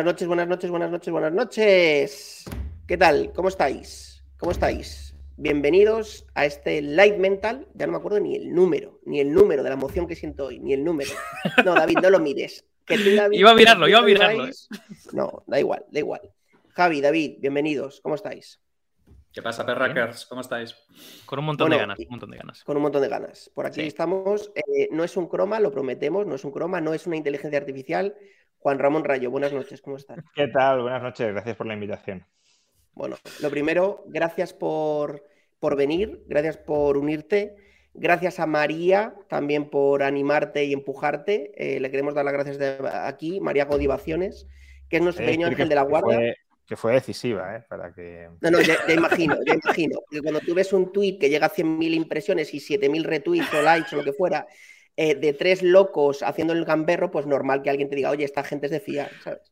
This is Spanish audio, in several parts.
Buenas noches, buenas noches, buenas noches, buenas noches. ¿Qué tal? ¿Cómo estáis? ¿Cómo estáis? Bienvenidos a este Light Mental. Ya no me acuerdo ni el número, ni el número de la emoción que siento hoy, ni el número. No, David, no lo mires. iba a mirarlo, iba a mirarlo. ¿eh? No, da igual, da igual. Javi, David, bienvenidos. ¿Cómo estáis? ¿Qué pasa, perrackers? ¿Cómo estáis? Con un montón de ganas, un montón de ganas. Con un montón de ganas. Por aquí estamos. Eh, no es un croma, lo prometemos, no es un croma, no es una inteligencia artificial. Juan Ramón Rayo, buenas noches, ¿cómo estás? ¿Qué tal? Buenas noches, gracias por la invitación. Bueno, lo primero, gracias por, por venir, gracias por unirte. Gracias a María también por animarte y empujarte. Eh, le queremos dar las gracias de aquí, María Godivaciones, que es nuestro pequeño ángel de la guardia que fue decisiva, ¿eh? Para que... No, no, ya, imagino, ya imagino. cuando tú ves un tweet que llega a 100.000 impresiones y 7.000 retweets o likes o lo que fuera, eh, de tres locos haciendo el gamberro, pues normal que alguien te diga, oye, esta gente es de fiar, ¿sabes?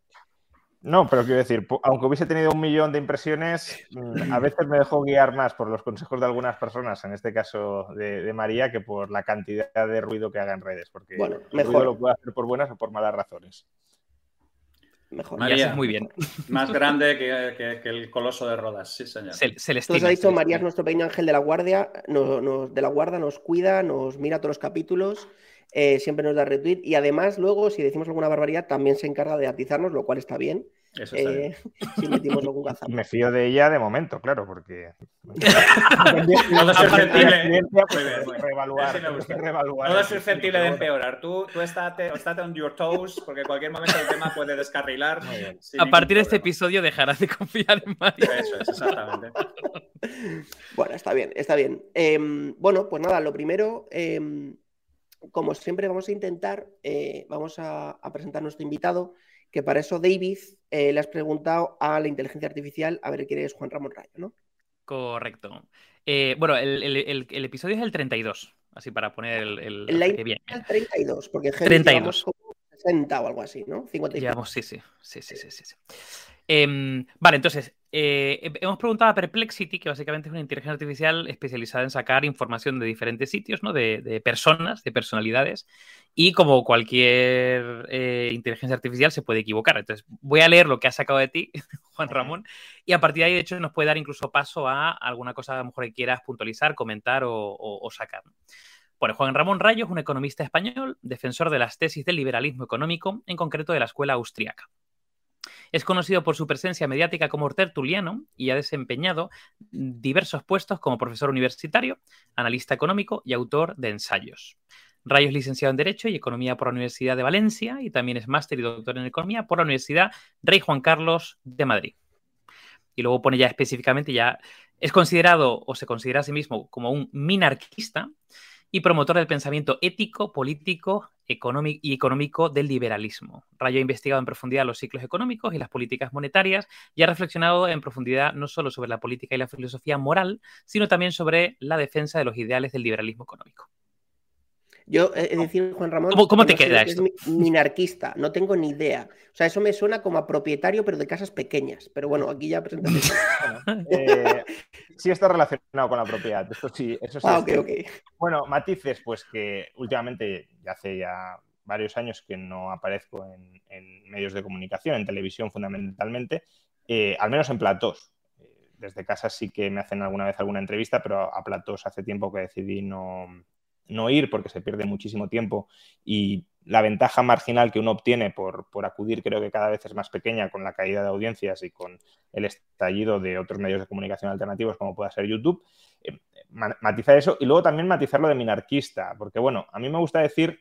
No, pero quiero decir, aunque hubiese tenido un millón de impresiones, mm, a veces me dejo guiar más por los consejos de algunas personas, en este caso de, María, que por la cantidad de ruido que haga en redes, porque bueno, mejor. lo puede hacer por buenas o por malas razones. Mejor. María, muy bien. Más grande que, el coloso de Rodas, sí, señor. Se, se le ha dicho, María es nuestro pequeño ángel de la guardia, de la guarda, nos cuida, nos mira todos los capítulos, eh, siempre nos da retweet y además luego, si decimos alguna barbaridad, también se encarga de atizarnos, lo cual está bien. Eso eh, si metimos algún Me fío de ella de momento, claro, porque. Todo es susceptible. Todo es susceptible de empeorar. Tú, tú estate, estate on your toes, porque en cualquier momento el tema puede descarrilar. A partir de este episodio dejarás de confiar en María. Eso es, exactamente. Bueno, está bien, está bien. Em, bueno, pues nada, lo primero. Em, como siempre, vamos a intentar, eh, vamos a, a presentar a nuestro invitado que para eso David eh, le has preguntado a la inteligencia artificial a ver quién es Juan Ramón Rayo, ¿no? Correcto. Eh, bueno, el, episodio es el 32, así para poner el... el, el, 32, porque 32. 60 o algo así, ¿no? 55. sí, sí, sí, sí, sí, sí. Em, vale, entonces, eh, hemos preguntado a Perplexity, que básicamente es una inteligencia artificial especializada en sacar información de diferentes sitios, ¿no? De, personas, de personalidades, y como cualquier eh, inteligencia artificial se puede equivocar. Entonces, voy a leer lo que ha sacado de ti, Juan Ramón, y a partir de ahí, de hecho, nos puede dar incluso paso a alguna cosa a lo mejor que quieras puntualizar, comentar o, sacar. Bueno, Juan Ramón Rayo es un economista español, defensor de las tesis del liberalismo económico, en concreto de la escuela austríaca. Es conocido por su presencia mediática como tertuliano y ha desempeñado diversos puestos como profesor universitario, analista económico y autor de ensayos. Rayo es licenciado en Derecho y Economía por la Universidad de Valencia y también es máster y doctor en Economía por la Universidad Rey Juan Carlos de Madrid. Y luego pone ya específicamente, ya es considerado o se considera a sí mismo como un minarquista y promotor del pensamiento ético, político y económico del liberalismo. Rayo ha investigado en profundidad los ciclos económicos y las políticas monetarias y ha reflexionado en profundidad no solo sobre la política y la filosofía moral, sino también sobre la defensa de los ideales del liberalismo económico. Yo, eh, es decir, Juan Ramón. ¿Cómo, te queda esto? Es minarquista, no tengo ni idea. O sea, eso me suena como a propietario, pero de casas pequeñas. Pero bueno, aquí ya presentaste. eh, sí está relacionado con la propiedad. Eso sí, eso sí. Ah, ok, ok. Bueno, matices, pues que últimamente, ya hace ya varios años que no aparezco en, medios de comunicación, en televisión fundamentalmente, eh, al menos en platós. Eh, desde casa sí que me hacen alguna vez alguna entrevista, pero a platós hace tiempo que decidí no, no ir porque se pierde muchísimo tiempo y la ventaja marginal que uno obtiene por, acudir creo que cada vez es más pequeña con la caída de audiencias y con el estallido de otros medios de comunicación alternativos como pueda ser YouTube. Eh, matizar eso y luego también matizarlo de minarquista, porque bueno, a mí me gusta decir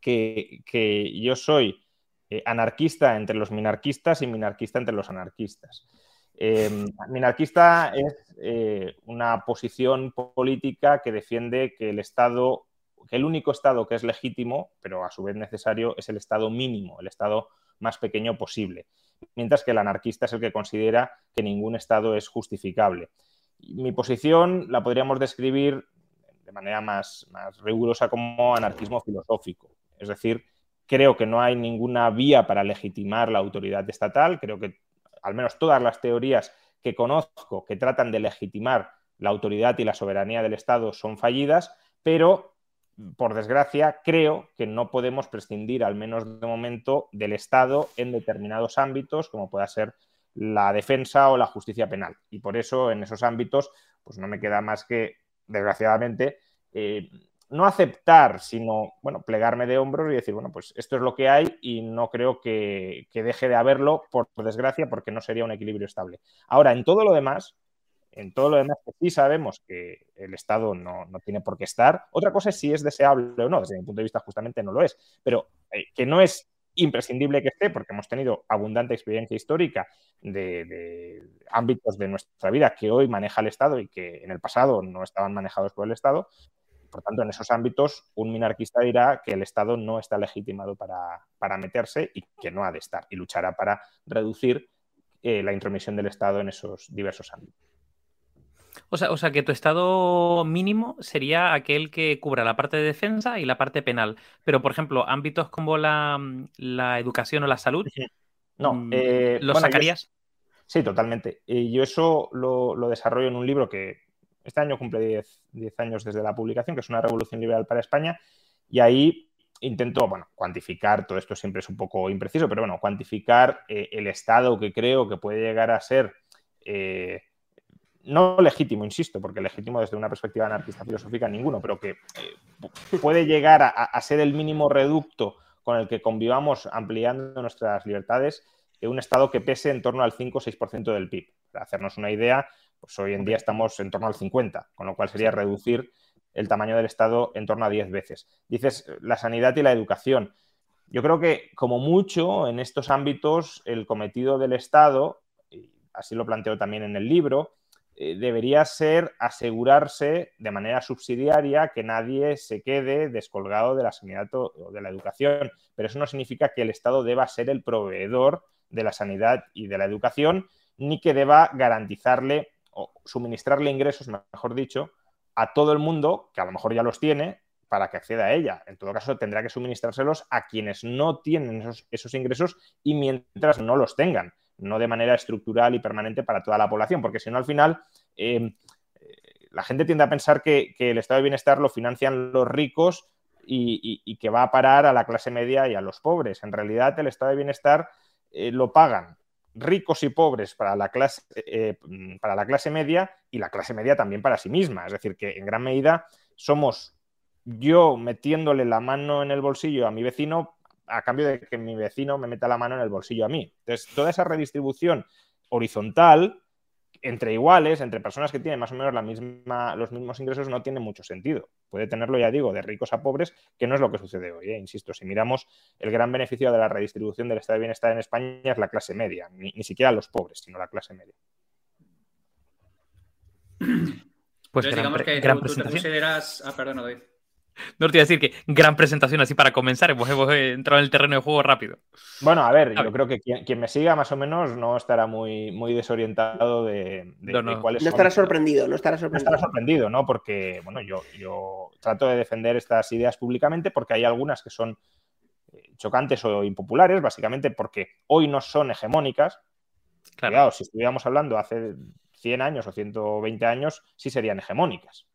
que, yo soy eh, anarquista entre los minarquistas y minarquista entre los anarquistas. Eh, minarquista es una posición política que defiende que el Estado, que el único Estado que es legítimo, pero a su vez necesario, es el Estado mínimo, el Estado más pequeño posible. Mientras que el anarquista es el que considera que ningún Estado es justificable. Mi posición la podríamos describir de manera más, más rigurosa como anarquismo filosófico. Es decir, creo que no hay ninguna vía para legitimar la autoridad estatal, creo que al menos todas las teorías que conozco que tratan de legitimar la autoridad y la soberanía del Estado son fallidas, pero por desgracia, creo que no podemos prescindir, al menos de momento, del Estado en determinados ámbitos, como pueda ser la defensa o la justicia penal. Y por eso, en esos ámbitos, pues no me queda más que, desgraciadamente, eh, no aceptar, sino, bueno, plegarme de hombros y decir, bueno, pues esto es lo que hay y no creo que, deje de haberlo, por desgracia, porque no sería un equilibrio estable. Ahora, en todo lo demás, en todo lo demás que sí sabemos que el Estado no, tiene por qué estar. Otra cosa es si es deseable o no, desde mi punto de vista justamente no lo es, pero eh, que no es imprescindible que esté, porque hemos tenido abundante experiencia histórica de, ámbitos de nuestra vida que hoy maneja el Estado y que en el pasado no estaban manejados por el Estado. Por tanto, en esos ámbitos, un minarquista dirá que el Estado no está legitimado para, meterse y que no ha de estar, y luchará para reducir eh, la intromisión del Estado en esos diversos ámbitos. O sea, o sea, que tu estado mínimo sería aquel que cubra la parte de defensa y la parte penal. Pero, por ejemplo, ámbitos como la, educación o la salud, no, mm, eh, ¿los sacarías? sí, totalmente. Y yo eso lo, desarrollo en un libro que este año cumple 10 años desde la publicación, que es una revolución liberal para España. Y ahí intento, bueno, cuantificar, todo esto siempre es un poco impreciso, pero bueno, cuantificar eh, el estado que creo que puede llegar a ser eh, no legítimo, insisto, porque legítimo desde una perspectiva anarquista filosófica ninguno, pero que eh, puede llegar a, ser el mínimo reducto con el que convivamos ampliando nuestras libertades, de un Estado que pese en torno al 5 o 6% del PIB. Para hacernos una idea, pues hoy en día estamos en torno al 50, con lo cual sería reducir el tamaño del Estado en torno a 10 veces. Dices la sanidad y la educación. Yo creo que, como mucho, en estos ámbitos, el cometido del Estado, y así lo planteo también en el libro, eh, debería ser asegurarse de manera subsidiaria que nadie se quede descolgado de la sanidad o de la educación. Pero eso no significa que el Estado deba ser el proveedor de la sanidad y de la educación, ni que deba garantizarle o suministrarle ingresos, mejor dicho, a todo el mundo, que a lo mejor ya los tiene, para que acceda a ella. En todo caso, tendrá que suministrárselos a quienes no tienen esos, esos ingresos y mientras no los tengan no de manera estructural y permanente para toda la población, porque si no, al final, em, la gente tiende a pensar que, el estado de bienestar lo financian los ricos y, que va a parar a la clase media y a los pobres. En realidad, el estado de bienestar eh, lo pagan ricos y pobres para la, clase, eh, para la clase media y la clase media también para sí misma. Es decir, que en gran medida somos yo metiéndole la mano en el bolsillo a mi vecino a cambio de que mi vecino me meta la mano en el bolsillo a mí. Entonces, toda esa redistribución horizontal entre iguales, entre personas que tienen más o menos la misma, los mismos ingresos, no tiene mucho sentido. Puede tenerlo, ya digo, de ricos a pobres, que no es lo que sucede hoy. ¿eh? Insisto, si miramos el gran beneficio de la redistribución del estado de bienestar en España es la clase media, ni, siquiera los pobres, sino la clase media. Pues digamos que tú, te consideras... Ah, perdón, David. No te iba a decir que gran presentación así para comenzar, hemos, entrado en el terreno de juego rápido. Bueno, a ver, yo creo que quien, me siga más o menos no estará muy, muy desorientado de, de, no, cuáles no estará sorprendido, no estará sorprendido. No estará sorprendido, ¿no? Porque, bueno, yo, yo trato de defender estas ideas públicamente porque hay algunas que son eh, chocantes o impopulares, básicamente porque hoy no son hegemónicas. Claro, si estuviéramos hablando hace 100 años o 120 años, sí serían hegemónicas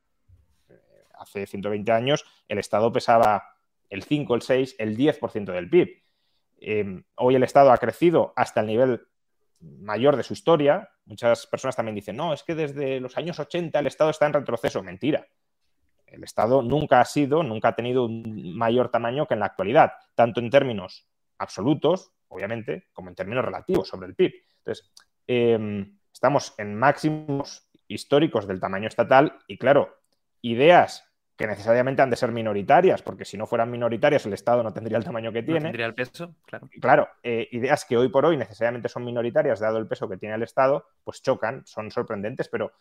hace 120 años el Estado pesaba el 5, el 6, el 10% del PIB. Em, hoy el Estado ha crecido hasta el nivel mayor de su historia. Muchas personas también dicen, no, es que desde los años 80 el Estado está en retroceso. Mentira. El Estado nunca ha sido, nunca ha tenido un mayor tamaño que en la actualidad, tanto en términos absolutos, obviamente, como en términos relativos sobre el PIB. Entonces, em, estamos en máximos históricos del tamaño estatal y, claro, ideas que necesariamente han de ser minoritarias, porque si no fueran minoritarias el Estado no tendría el tamaño que tiene. No tendría el peso, claro. Claro, eh, ideas que hoy por hoy necesariamente son minoritarias, dado el peso que tiene el Estado, pues chocan, son sorprendentes, pero,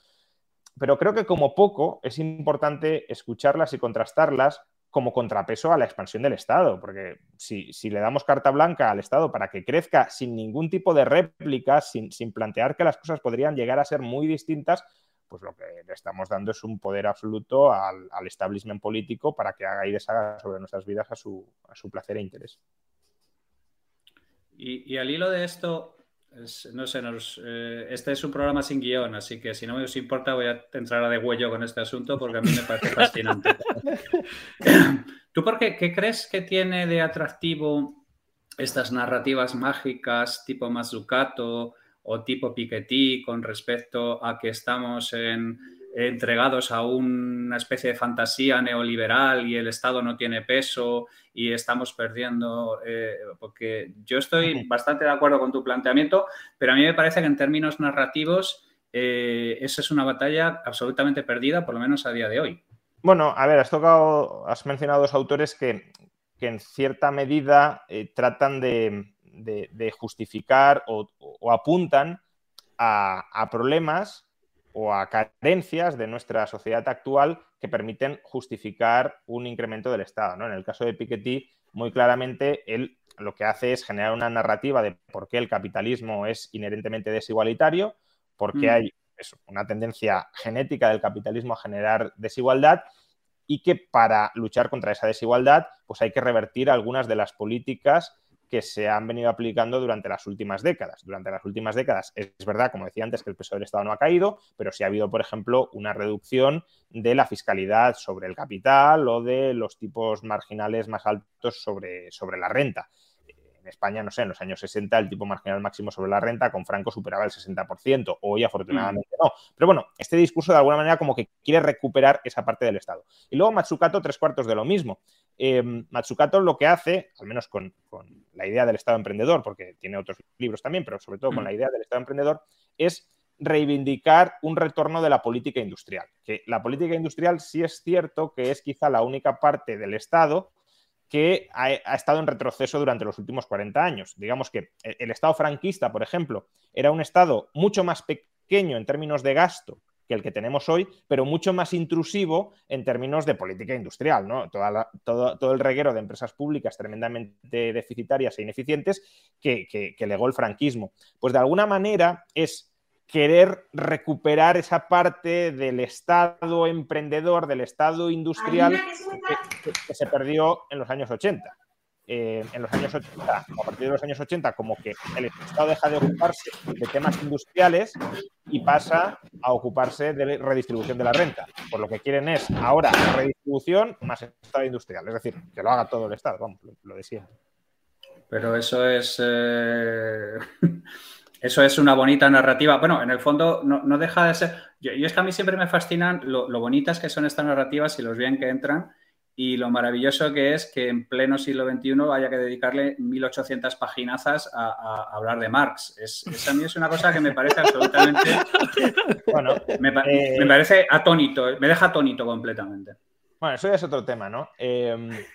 pero creo que como poco es importante escucharlas y contrastarlas como contrapeso a la expansión del Estado, porque si, si le damos carta blanca al Estado para que crezca sin ningún tipo de réplica, sin, sin plantear que las cosas podrían llegar a ser muy distintas, pues lo que le estamos dando es un poder absoluto al, establishment político para que haga y deshaga sobre nuestras vidas a su, placer e interés. Y, al hilo de esto, no sé, eh, este es un programa sin guion, así que si no me os importa voy a entrar a de huello con este asunto porque a mí me parece fascinante. ¿Tú por qué, qué crees que tiene de atractivo estas narrativas mágicas tipo Mazzucato o tipo Piketty con respecto a que estamos en entregados a una especie de fantasía neoliberal y el Estado no tiene peso y estamos perdiendo, eh, porque yo estoy bastante de acuerdo con tu planteamiento, pero a mí me parece que en términos narrativos eh, esa es una batalla absolutamente perdida, por lo menos a día de hoy. Bueno, a ver, has tocado, has mencionado dos autores que, en cierta medida eh, tratan de, justificar o, apuntan a problemas o a carencias de nuestra sociedad actual que permiten justificar un incremento del Estado. ¿no? En el caso de Piketty, muy claramente, él lo que hace es generar una narrativa de por qué el capitalismo es inherentemente desigualitario, por qué mm. hay una tendencia genética del capitalismo a generar desigualdad y que para luchar contra esa desigualdad pues hay que revertir algunas de las políticas que se han venido aplicando durante las últimas décadas. Durante las últimas décadas es verdad, como decía antes, que el peso del Estado no ha caído, pero sí ha habido, por ejemplo, una reducción de la fiscalidad sobre el capital o de los tipos marginales más altos sobre, sobre la renta en España, no sé, en los años 60 el tipo marginal máximo sobre la renta con Franco superaba el 60%, hoy afortunadamente mm. no. Pero bueno, este discurso de alguna manera como que quiere recuperar esa parte del Estado. Y luego Matsukato tres cuartos de lo mismo. Eh, Matsukato lo que hace, al menos con, la idea del Estado emprendedor, porque tiene otros libros también, pero sobre todo con mm. la idea del Estado emprendedor, es reivindicar un retorno de la política industrial. Que la política industrial sí es cierto que es quizá la única parte del Estado que ha, estado en retroceso durante los últimos 40 años. Digamos que el Estado franquista, por ejemplo, era un Estado mucho más pequeño en términos de gasto que el que tenemos hoy, pero mucho más intrusivo en términos de política industrial. ¿no? todo, el reguero de empresas públicas tremendamente deficitarias e ineficientes que legó el franquismo. Pues de alguna manera es querer recuperar esa parte del Estado emprendedor, del Estado industrial que, se perdió en los años 80. Eh, en los años 80, a partir de los años 80, como que el Estado deja de ocuparse de temas industriales y pasa a ocuparse de redistribución de la renta. Por lo que quieren es ahora redistribución más Estado industrial, es decir, que lo haga todo el Estado, vamos, lo, de siempre. Pero eso es... Eh, eso es una bonita narrativa. Bueno, en el fondo no, deja de ser. Yo, es que a mí siempre me fascinan lo, bonitas que son estas narrativas y los bien que entran y lo maravilloso que es que en pleno siglo XXI haya que dedicarle 1800 paginazas a, hablar de Marx. Es, a mí es una cosa que me parece absolutamente. bueno, me, eh, parece atónito, me deja atónito completamente. Bueno, eso ya es otro tema, ¿no? Eh,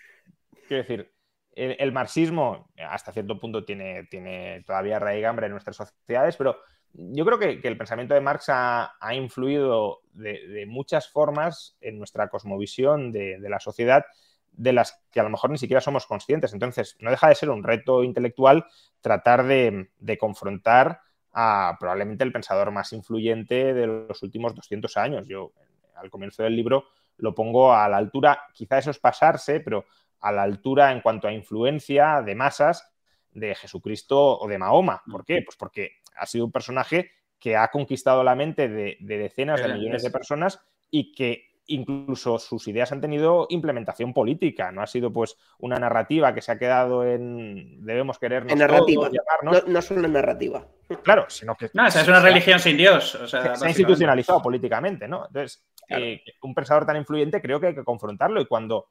quiero decir, el, marxismo hasta cierto punto tiene, tiene todavía raigambre en nuestras sociedades, pero yo creo que, el pensamiento de Marx ha, influido de, muchas formas en nuestra cosmovisión de, la sociedad de las que a lo mejor ni siquiera somos conscientes. Entonces, no deja de ser un reto intelectual tratar de, confrontar a probablemente el pensador más influyente de los últimos 200 años. Yo, al comienzo del libro, lo pongo a la altura, quizá eso es pasarse, pero a la altura en cuanto a influencia de masas de Jesucristo o de Mahoma. ¿Por qué? Pues porque ha sido un personaje que ha conquistado la mente de, decenas de millones de personas y que incluso sus ideas han tenido implementación política, no ha sido pues una narrativa que se ha quedado en debemos querernos en narrativa, no, solo en narrativa. Claro, sino que no, es una religión sin Dios, se, ha institucionalizado políticamente, ¿no? Entonces, eh, un pensador tan influyente creo que hay que confrontarlo y cuando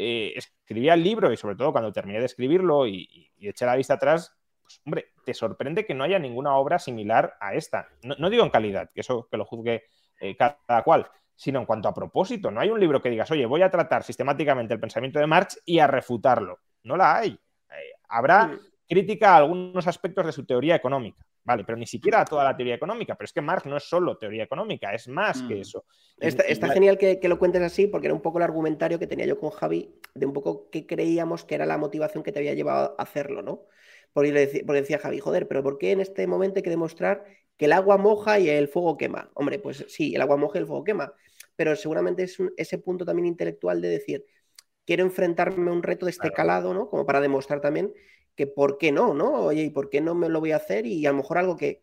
eh, escribía el libro y sobre todo cuando terminé de escribirlo y, eché la vista atrás, pues hombre, te sorprende que no haya ninguna obra similar a esta. No, digo en calidad, que eso que lo juzgue eh, cada cual, sino en cuanto a propósito. No hay un libro que digas, oye, voy a tratar sistemáticamente el pensamiento de Marx y a refutarlo. No la hay. Eh, habrá crítica a algunos aspectos de su teoría económica. Vale, pero ni siquiera toda la teoría económica. Pero es que Marx no es solo teoría económica, es más que mm. eso. Está, genial que, lo cuentes así, porque era un poco el argumentario que tenía yo con Javi, de un poco qué creíamos que era la motivación que te había llevado a hacerlo, ¿no? Porque, decía, decía Javi, joder, pero ¿por qué en este momento hay que demostrar que el agua moja y el fuego quema? Hombre, pues sí, el agua moja y el fuego quema. Pero seguramente es ese punto también intelectual de decir, quiero enfrentarme a un reto de este calado, ¿no? Como para demostrar también que por qué no, ¿no? Oye, ¿y por qué no me lo voy a hacer? Y a lo mejor algo que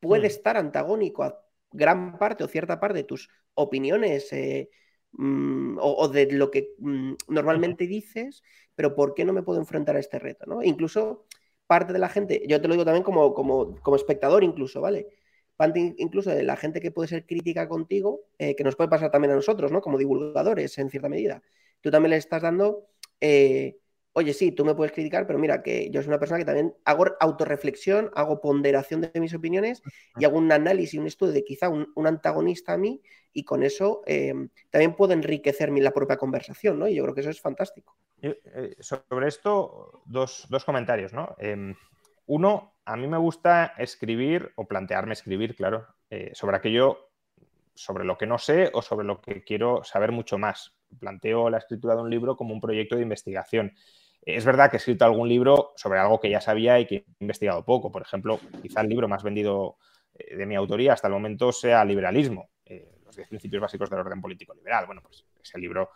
puede Mm. estar antagónico a gran parte o cierta parte de tus opiniones eh, mm, o, o de lo que mm, normalmente dices, pero ¿por qué no me puedo enfrentar a este reto? ¿no? Incluso parte de la gente, yo te lo digo también como, como, como espectador incluso, ¿vale? Parte incluso de la gente que puede ser crítica contigo, eh, que nos puede pasar también a nosotros, ¿no? Como divulgadores, en cierta medida. Tú también le estás dando, eh, oye, sí, tú me puedes criticar, pero mira, que yo soy una persona que también hago autorreflexión, hago ponderación de mis opiniones y hago un análisis, un estudio de quizá un, un antagonista a mí y con eso eh, también puedo enriquecer mi, la propia conversación, ¿no? Y yo creo que eso es fantástico. Eh, sobre esto, dos, dos comentarios, ¿no? Em, uno, a mí me gusta escribir o plantearme escribir, claro, eh, sobre aquello, sobre lo que no sé o sobre lo que quiero saber mucho más. Planteo la escritura de un libro como un proyecto de investigación. Es verdad que he escrito algún libro sobre algo que ya sabía y que he investigado poco. Por ejemplo, quizá el libro más vendido eh, de mi autoría hasta el momento sea Liberalismo, eh, los 10 principios básicos del orden político liberal. Bueno, pues ese libro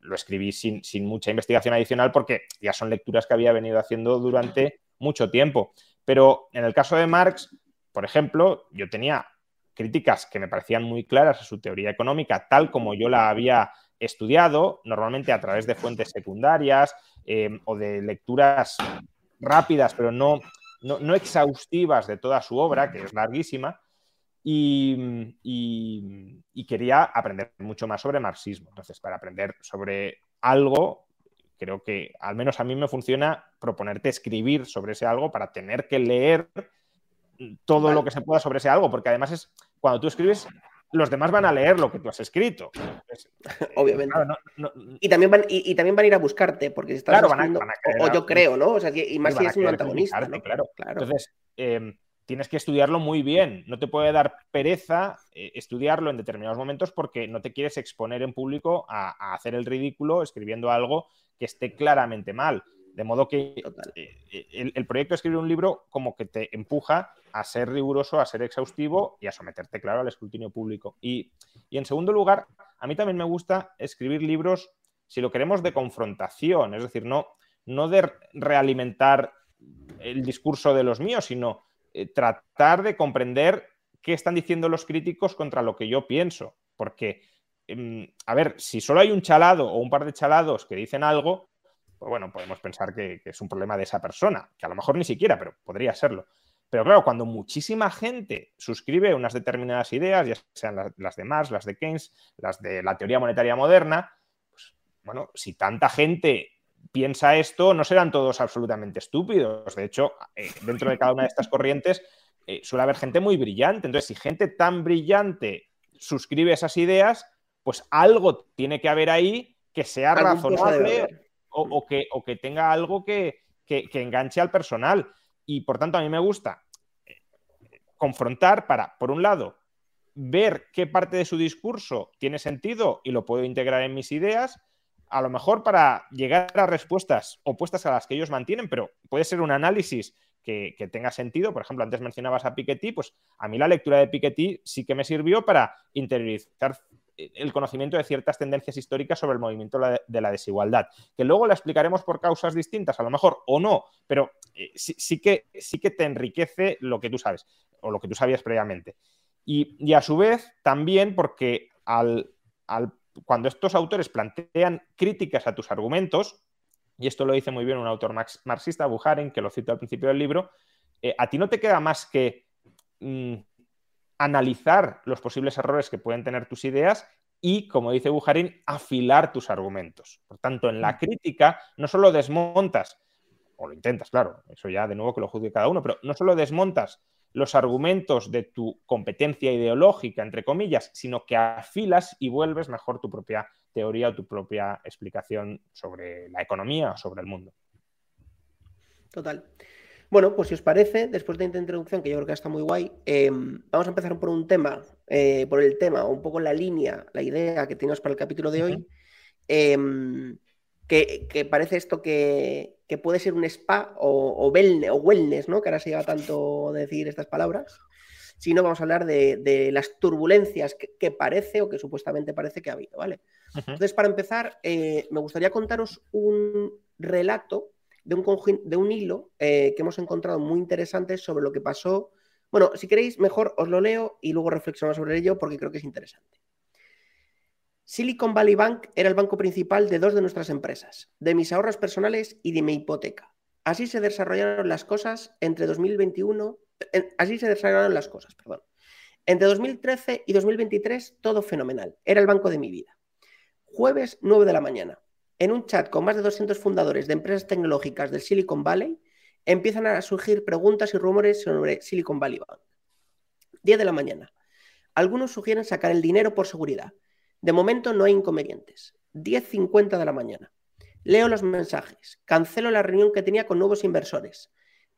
lo escribí sin, sin, mucha investigación adicional porque ya son lecturas que había venido haciendo durante mucho tiempo. Pero en el caso de Marx, por ejemplo, yo tenía críticas que me parecían muy claras a su teoría económica, tal como yo la había estudiado, normalmente a través de fuentes secundarias eh, o de lecturas rápidas, pero no, no, no, exhaustivas de toda su obra, que es larguísima, y, y, y, quería aprender mucho más sobre marxismo. Entonces, para aprender sobre algo, creo que al menos a mí me funciona proponerte escribir sobre ese algo para tener que leer todo vale. lo que se pueda sobre ese algo, porque además es cuando tú escribes, los demás van a leer lo que tú has escrito. Entonces, Obviamente. Claro, no, no, y, también van, y, y, también van a ir a buscarte, porque si estás claro, van a, van a querer, o, yo creo, ¿no? O sea, y más si es un antagonista. ¿no? Claro. claro. Entonces, eh, tienes que estudiarlo muy bien. No te puede dar pereza eh, estudiarlo en determinados momentos porque no te quieres exponer en público a, a, hacer el ridículo escribiendo algo que esté claramente mal. De modo que eh, el, el, proyecto de escribir un libro como que te empuja a ser riguroso, a ser exhaustivo y a someterte, claro, al escrutinio público. Y, y en segundo lugar, a mí también me gusta escribir libros, si lo queremos, de confrontación, es decir, no, no de realimentar el discurso de los míos, sino eh, tratar de comprender qué están diciendo los críticos contra lo que yo pienso. Porque, eh, a ver, si solo hay un chalado o un par de chalados que dicen algo, pues bueno, podemos pensar que, que, es un problema de esa persona, que a lo mejor ni siquiera, pero podría serlo. Pero claro, cuando muchísima gente suscribe unas determinadas ideas, ya sean las, las de Marx, las de Keynes, las de la teoría monetaria moderna, pues bueno, si tanta gente piensa esto, no serán todos absolutamente estúpidos. De hecho, eh, dentro de cada una de estas corrientes eh, suele haber gente muy brillante. Entonces, si gente tan brillante suscribe esas ideas, pues algo tiene que haber ahí que sea razonable o, que, o, que, tenga algo que, que, que, enganche al personal. Y por tanto, a mí me gusta eh, confrontar para, por un lado, ver qué parte de su discurso tiene sentido y lo puedo integrar en mis ideas, a lo mejor para llegar a respuestas opuestas a las que ellos mantienen, pero puede ser un análisis que, que, tenga sentido. Por ejemplo, antes mencionabas a Piketty, pues a mí la lectura de Piketty sí que me sirvió para interiorizar el conocimiento de ciertas tendencias históricas sobre el movimiento de la desigualdad, que luego la explicaremos por causas distintas, a lo mejor, o no, pero eh, sí, que, sí que te enriquece lo que tú sabes, o lo que tú sabías previamente. Y, y a su vez, también porque al, al, cuando estos autores plantean críticas a tus argumentos, y esto lo dice muy bien un autor marxista, Buharin, que lo cito al principio del libro, eh, a ti no te queda más que mmm, analizar los posibles errores que pueden tener tus ideas y, como dice Bujarin, afilar tus argumentos. Por tanto, en la crítica no solo desmontas, o lo intentas, claro, eso ya de nuevo que lo juzgue cada uno, pero no solo desmontas los argumentos de tu competencia ideológica, entre comillas, sino que afilas y vuelves mejor tu propia teoría o tu propia explicación sobre la economía o sobre el mundo. Total. Bueno, pues si os parece, después de esta introducción, que yo creo que está muy guay, eh, vamos a empezar por un tema, eh, por el tema, o un poco la línea, la idea que tenemos para el capítulo de hoy, eh, que, que, parece esto que, que, puede ser un spa o, o, wellness, o, wellness, ¿no? Que ahora se lleva tanto decir estas palabras. Si no, vamos a hablar de, de las turbulencias que, que, parece o que supuestamente parece que ha habido, ¿vale? Uh -huh. Entonces, para empezar, eh, me gustaría contaros un relato de un, de un hilo eh, que hemos encontrado muy interesante sobre lo que pasó. Bueno, si queréis, mejor os lo leo y luego reflexionamos sobre ello porque creo que es interesante. Silicon Valley Bank era el banco principal de dos de nuestras empresas, de mis ahorros personales y de mi hipoteca. Así se desarrollaron las cosas entre 2021, así se desarrollaron las cosas, perdón. Entre 2013 y 2023 todo fenomenal, era el banco de mi vida. Jueves 9 de la mañana, en un chat con más de 200 fundadores de empresas tecnológicas del Silicon Valley, empiezan a surgir preguntas y rumores sobre Silicon Valley Bank. 10 de la mañana. Algunos sugieren sacar el dinero por seguridad. De momento no hay inconvenientes. 10.50 de la mañana. Leo los mensajes. Cancelo la reunión que tenía con nuevos inversores.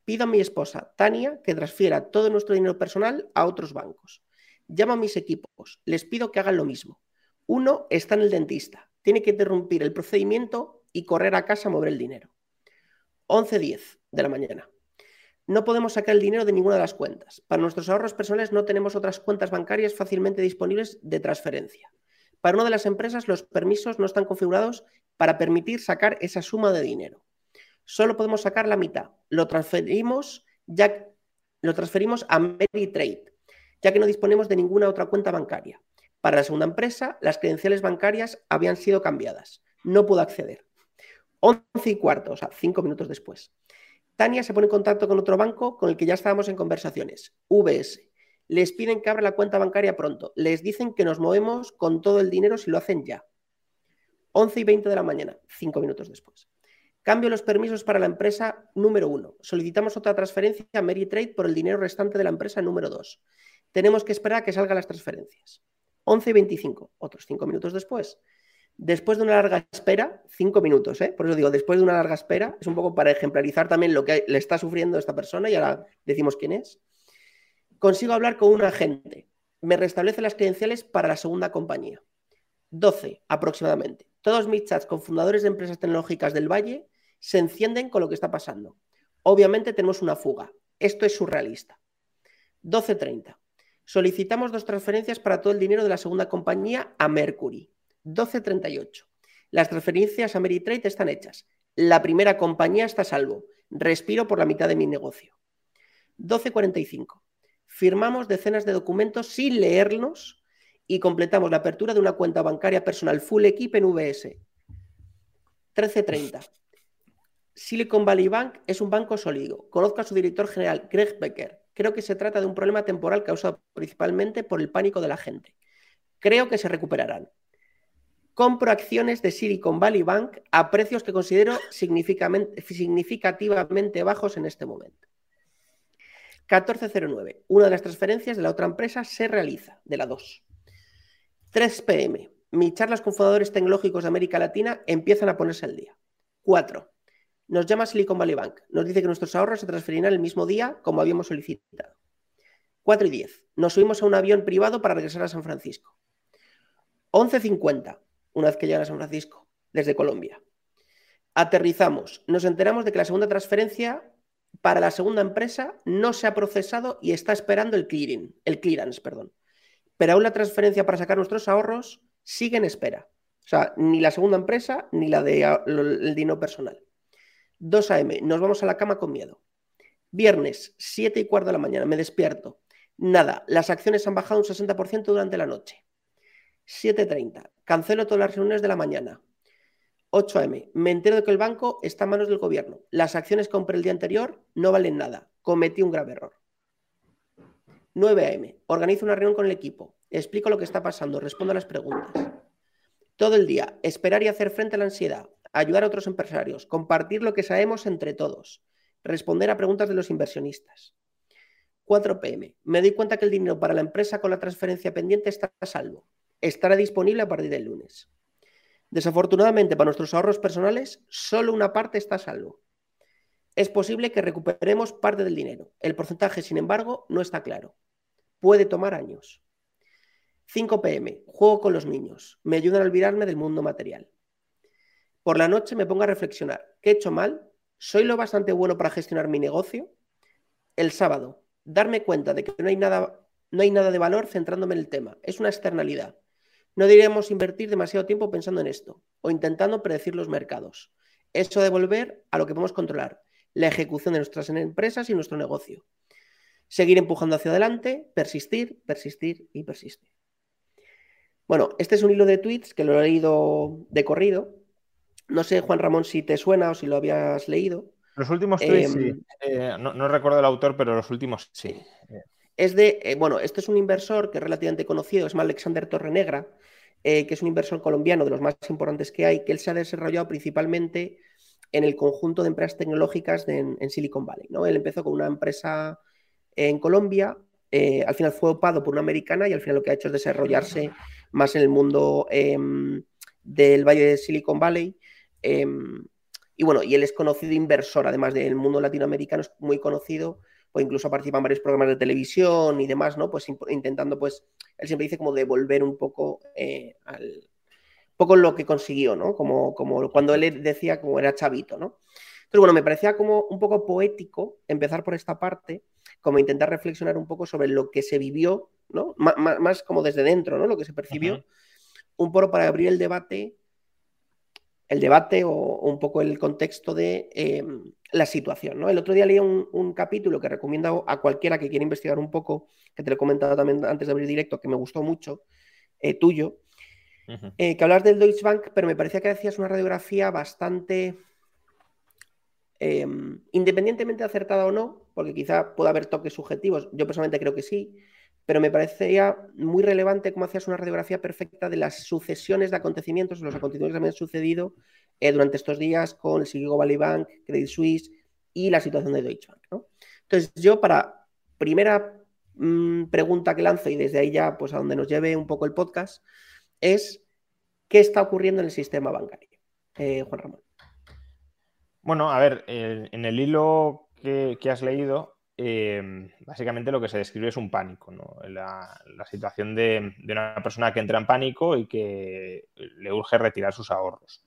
Pido a mi esposa, Tania, que transfiera todo nuestro dinero personal a otros bancos. Llamo a mis equipos. Les pido que hagan lo mismo. Uno está en el dentista tiene que interrumpir el procedimiento y correr a casa a mover el dinero. 11.10 de la mañana. No podemos sacar el dinero de ninguna de las cuentas. Para nuestros ahorros personales no tenemos otras cuentas bancarias fácilmente disponibles de transferencia. Para una de las empresas los permisos no están configurados para permitir sacar esa suma de dinero. Solo podemos sacar la mitad. Lo transferimos ya lo transferimos a Meritrade, ya que no disponemos de ninguna otra cuenta bancaria. Para la segunda empresa, las credenciales bancarias habían sido cambiadas. No pudo acceder. 11 y cuarto, o sea, cinco minutos después. Tania se pone en contacto con otro banco con el que ya estábamos en conversaciones, VS. Les piden que abra la cuenta bancaria pronto. Les dicen que nos movemos con todo el dinero si lo hacen ya. 11 y 20 de la mañana, cinco minutos después. Cambio los permisos para la empresa número uno. Solicitamos otra transferencia a Meritrade por el dinero restante de la empresa número dos. Tenemos que esperar a que salgan las transferencias. 11 y 25, otros 5 minutos después. Después de una larga espera, 5 minutos, ¿eh? por eso digo, después de una larga espera, es un poco para ejemplarizar también lo que le está sufriendo esta persona y ahora decimos quién es. Consigo hablar con un agente. Me restablece las credenciales para la segunda compañía. 12 aproximadamente. Todos mis chats con fundadores de empresas tecnológicas del Valle se encienden con lo que está pasando. Obviamente tenemos una fuga. Esto es surrealista. 12.30. Solicitamos dos transferencias para todo el dinero de la segunda compañía a Mercury. 1238. Las transferencias a Meritrade están hechas. La primera compañía está a salvo. Respiro por la mitad de mi negocio. 1245. Firmamos decenas de documentos sin leerlos y completamos la apertura de una cuenta bancaria personal full equip en VS. 1330. Silicon Valley Bank es un banco sólido. Conozco a su director general, Greg Becker. Creo que se trata de un problema temporal causado principalmente por el pánico de la gente. Creo que se recuperarán. Compro acciones de Silicon Valley Bank a precios que considero significativamente bajos en este momento. 1409. Una de las transferencias de la otra empresa se realiza, de la 2. 3 pm. Mis charlas con fundadores tecnológicos de América Latina empiezan a ponerse al día. 4. Nos llama Silicon Valley Bank. Nos dice que nuestros ahorros se transferirán el mismo día como habíamos solicitado. 4 y 10. Nos subimos a un avión privado para regresar a San Francisco. 11.50, una vez que llegan a San Francisco, desde Colombia. Aterrizamos. Nos enteramos de que la segunda transferencia para la segunda empresa no se ha procesado y está esperando el clearing, el clearance, perdón. Pero aún la transferencia para sacar nuestros ahorros sigue en espera. O sea, ni la segunda empresa ni la de el dinero personal. 2 a.m., nos vamos a la cama con miedo. Viernes, 7 y cuarto de la mañana, me despierto. Nada, las acciones han bajado un 60% durante la noche. 7.30, cancelo todas las reuniones de la mañana. 8 a.m., me entero de que el banco está en manos del gobierno. Las acciones que compré el día anterior no valen nada. Cometí un grave error. 9 a.m., organizo una reunión con el equipo. Explico lo que está pasando, respondo a las preguntas. Todo el día, esperar y hacer frente a la ansiedad, ayudar a otros empresarios, compartir lo que sabemos entre todos, responder a preguntas de los inversionistas. 4 pm. Me doy cuenta que el dinero para la empresa con la transferencia pendiente está a salvo. Estará disponible a partir del lunes. Desafortunadamente, para nuestros ahorros personales, solo una parte está a salvo. Es posible que recuperemos parte del dinero. El porcentaje, sin embargo, no está claro. Puede tomar años. 5 pm. Juego con los niños. Me ayudan a olvidarme del mundo material. Por la noche me pongo a reflexionar. ¿Qué he hecho mal? ¿Soy lo bastante bueno para gestionar mi negocio? El sábado, darme cuenta de que no hay nada, no hay nada de valor centrándome en el tema. Es una externalidad. No deberíamos invertir demasiado tiempo pensando en esto o intentando predecir los mercados. eso de volver a lo que podemos controlar, la ejecución de nuestras empresas y nuestro negocio. Seguir empujando hacia adelante, persistir, persistir y persistir. Bueno, este es un hilo de tweets que lo he leído de corrido. No sé, Juan Ramón, si te suena o si lo habías leído. Los últimos sí. Em, eh, no, recuerdo el autor, pero los últimos sí. Es de, eh, bueno, este es un inversor que es relativamente conocido, es Alexander Torrenegra, eh, que es un inversor colombiano de los más importantes que hay, que él se ha desarrollado principalmente en el conjunto de empresas tecnológicas en, Silicon Valley. ¿no? Él empezó con una empresa en Colombia, al final fue opado por una americana y al final lo que ha hecho es desarrollarse más en el mundo em, del Valle de Silicon Valley. Em, y bueno, y él es conocido inversor, además del mundo latinoamericano, es muy conocido, pues incluso participa en varios programas de televisión y demás, ¿no? Pues intentando, pues, él siempre dice como devolver un poco eh, al poco lo que consiguió, ¿no? Como, como cuando él decía como era chavito, ¿no? Entonces, bueno, me parecía como un poco poético empezar por esta parte, como intentar reflexionar un poco sobre lo que se vivió ¿no? más como desde dentro, ¿no? Lo que se percibió. Un poco para abrir el debate, el debate o, un poco el contexto de em, la situación, ¿no? El otro día leí un, capítulo que recomiendo a cualquiera que quiera investigar un poco, que te lo he comentado también antes de abrir directo, que me gustó mucho, eh, tuyo, eh, que hablas del Deutsche Bank, pero me parecía que hacías una radiografía bastante em, independientemente acertada o no, porque quizá pueda haber toques subjetivos, yo personalmente creo que sí, pero me parecía muy relevante cómo hacías una radiografía perfecta de las sucesiones de acontecimientos, los acontecimientos que me han sucedido eh, durante estos días con el Silicon Valley Bank, Credit Suisse y la situación de Deutsche Bank. Entonces, yo para primera mm, pregunta que lanzo y desde ahí ya pues a donde nos lleve un poco el podcast es ¿qué está ocurriendo en el sistema bancario? Eh, Juan Ramón. Bueno, a ver, en el hilo que has leído, Em, básicamente lo que se describe es un pánico, la, situación de, una persona que entra en pánico y que le urge retirar sus ahorros.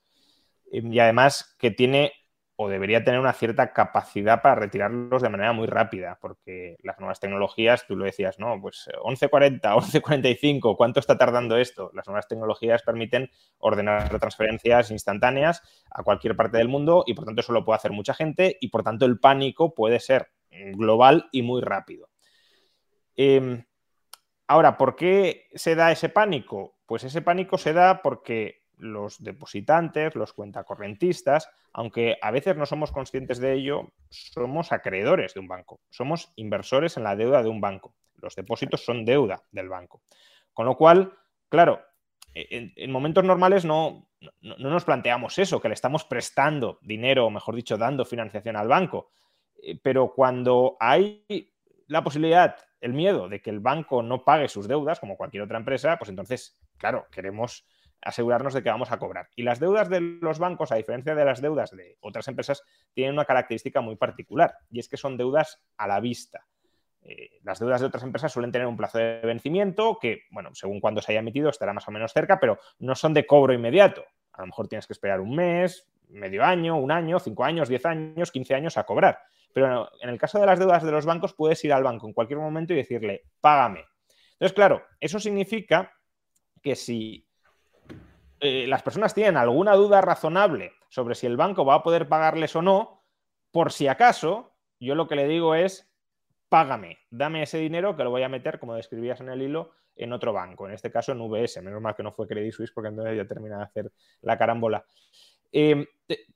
Em, y además que tiene o debería tener una cierta capacidad para retirarlos de manera muy rápida, porque las nuevas tecnologías, tú lo decías, no, pues 11.40, 11.45, ¿cuánto está tardando esto? Las nuevas tecnologías permiten ordenar transferencias instantáneas a cualquier parte del mundo y por tanto eso lo puede hacer mucha gente y por tanto el pánico puede ser global y muy rápido. Em, ahora, ¿por qué se da ese pánico? Pues ese pánico se da porque los depositantes, los cuentacorrentistas, aunque a veces no somos conscientes de ello, somos acreedores de un banco, somos inversores en la deuda de un banco. Los depósitos son deuda del banco. Con lo cual, claro, en, momentos normales no, no, nos planteamos eso, que le estamos prestando dinero, o mejor dicho, dando financiación al banco. Eh, pero cuando hay la posibilidad, el miedo de que el banco no pague sus deudas, como cualquier otra empresa, pues entonces, claro, queremos asegurarnos de que vamos a cobrar. Y las deudas de los bancos, a diferencia de las deudas de otras empresas, tienen una característica muy particular, y es que son deudas a la vista. Eh, las deudas de otras empresas suelen tener un plazo de vencimiento que, bueno, según cuando se haya emitido estará más o menos cerca, pero no son de cobro inmediato. A lo mejor tienes que esperar un mes, medio año, un año, cinco años, diez años, quince años a cobrar. Pero en el caso de las deudas de los bancos, puedes ir al banco en cualquier momento y decirle, págame. Entonces, claro, eso significa que si eh, las personas tienen alguna duda razonable sobre si el banco va a poder pagarles o no, por si acaso, yo lo que le digo es, págame, dame ese dinero que lo voy a meter, como describías en el hilo, en otro banco, en este caso en VS. Menos mal que no fue Credit Suisse porque entonces ya termina de hacer la carambola. Eh,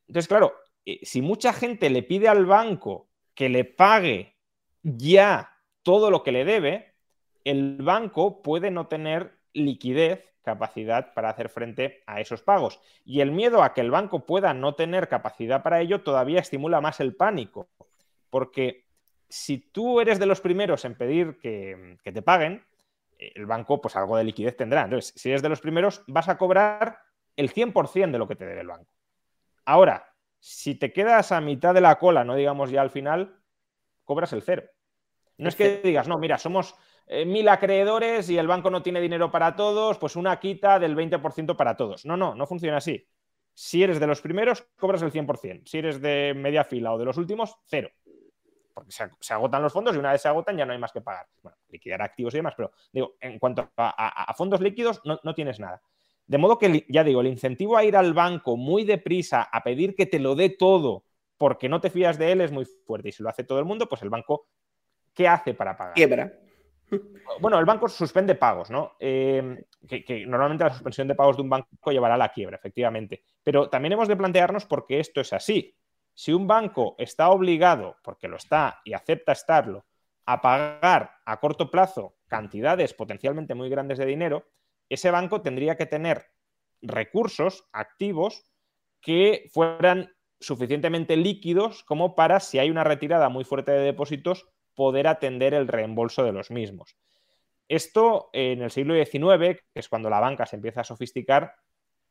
entonces, claro, eh, si mucha gente le pide al banco que le pague ya todo lo que le debe, el banco puede no tener liquidez, capacidad para hacer frente a esos pagos. Y el miedo a que el banco pueda no tener capacidad para ello todavía estimula más el pánico. Porque si tú eres de los primeros en pedir que, que te paguen, el banco pues algo de liquidez tendrá. Entonces, si eres de los primeros, vas a cobrar el 100% de lo que te debe el banco. Ahora, si te quedas a mitad de la cola, no digamos ya al final, cobras el cero. No es que digas, no, mira, somos eh, mil acreedores y el banco no tiene dinero para todos, pues una quita del 20% para todos. No, no, no funciona así. Si eres de los primeros, cobras el 100%. Si eres de media fila o de los últimos, cero. Porque se, agotan los fondos y una vez se agotan ya no hay más que pagar. Bueno, liquidar activos y demás, pero digo, en cuanto a, fondos líquidos, no, no tienes nada. De modo que, ya digo, el incentivo a ir al banco muy deprisa, a pedir que te lo dé todo porque no te fías de él es muy fuerte. Y si lo hace todo el mundo, pues el banco, ¿qué hace para pagar? Quiebra. Bueno, el banco suspende pagos, ¿no? Eh, que, normalmente la suspensión de pagos de un banco llevará a la quiebra, efectivamente. Pero también hemos de plantearnos por qué esto es así. Si un banco está obligado, porque lo está y acepta estarlo, a pagar a corto plazo cantidades potencialmente muy grandes de dinero, ese banco tendría que tener recursos activos que fueran suficientemente líquidos como para, si hay una retirada muy fuerte de depósitos, poder atender el reembolso de los mismos. Esto en el siglo XIX, que es cuando la banca se empieza a sofisticar,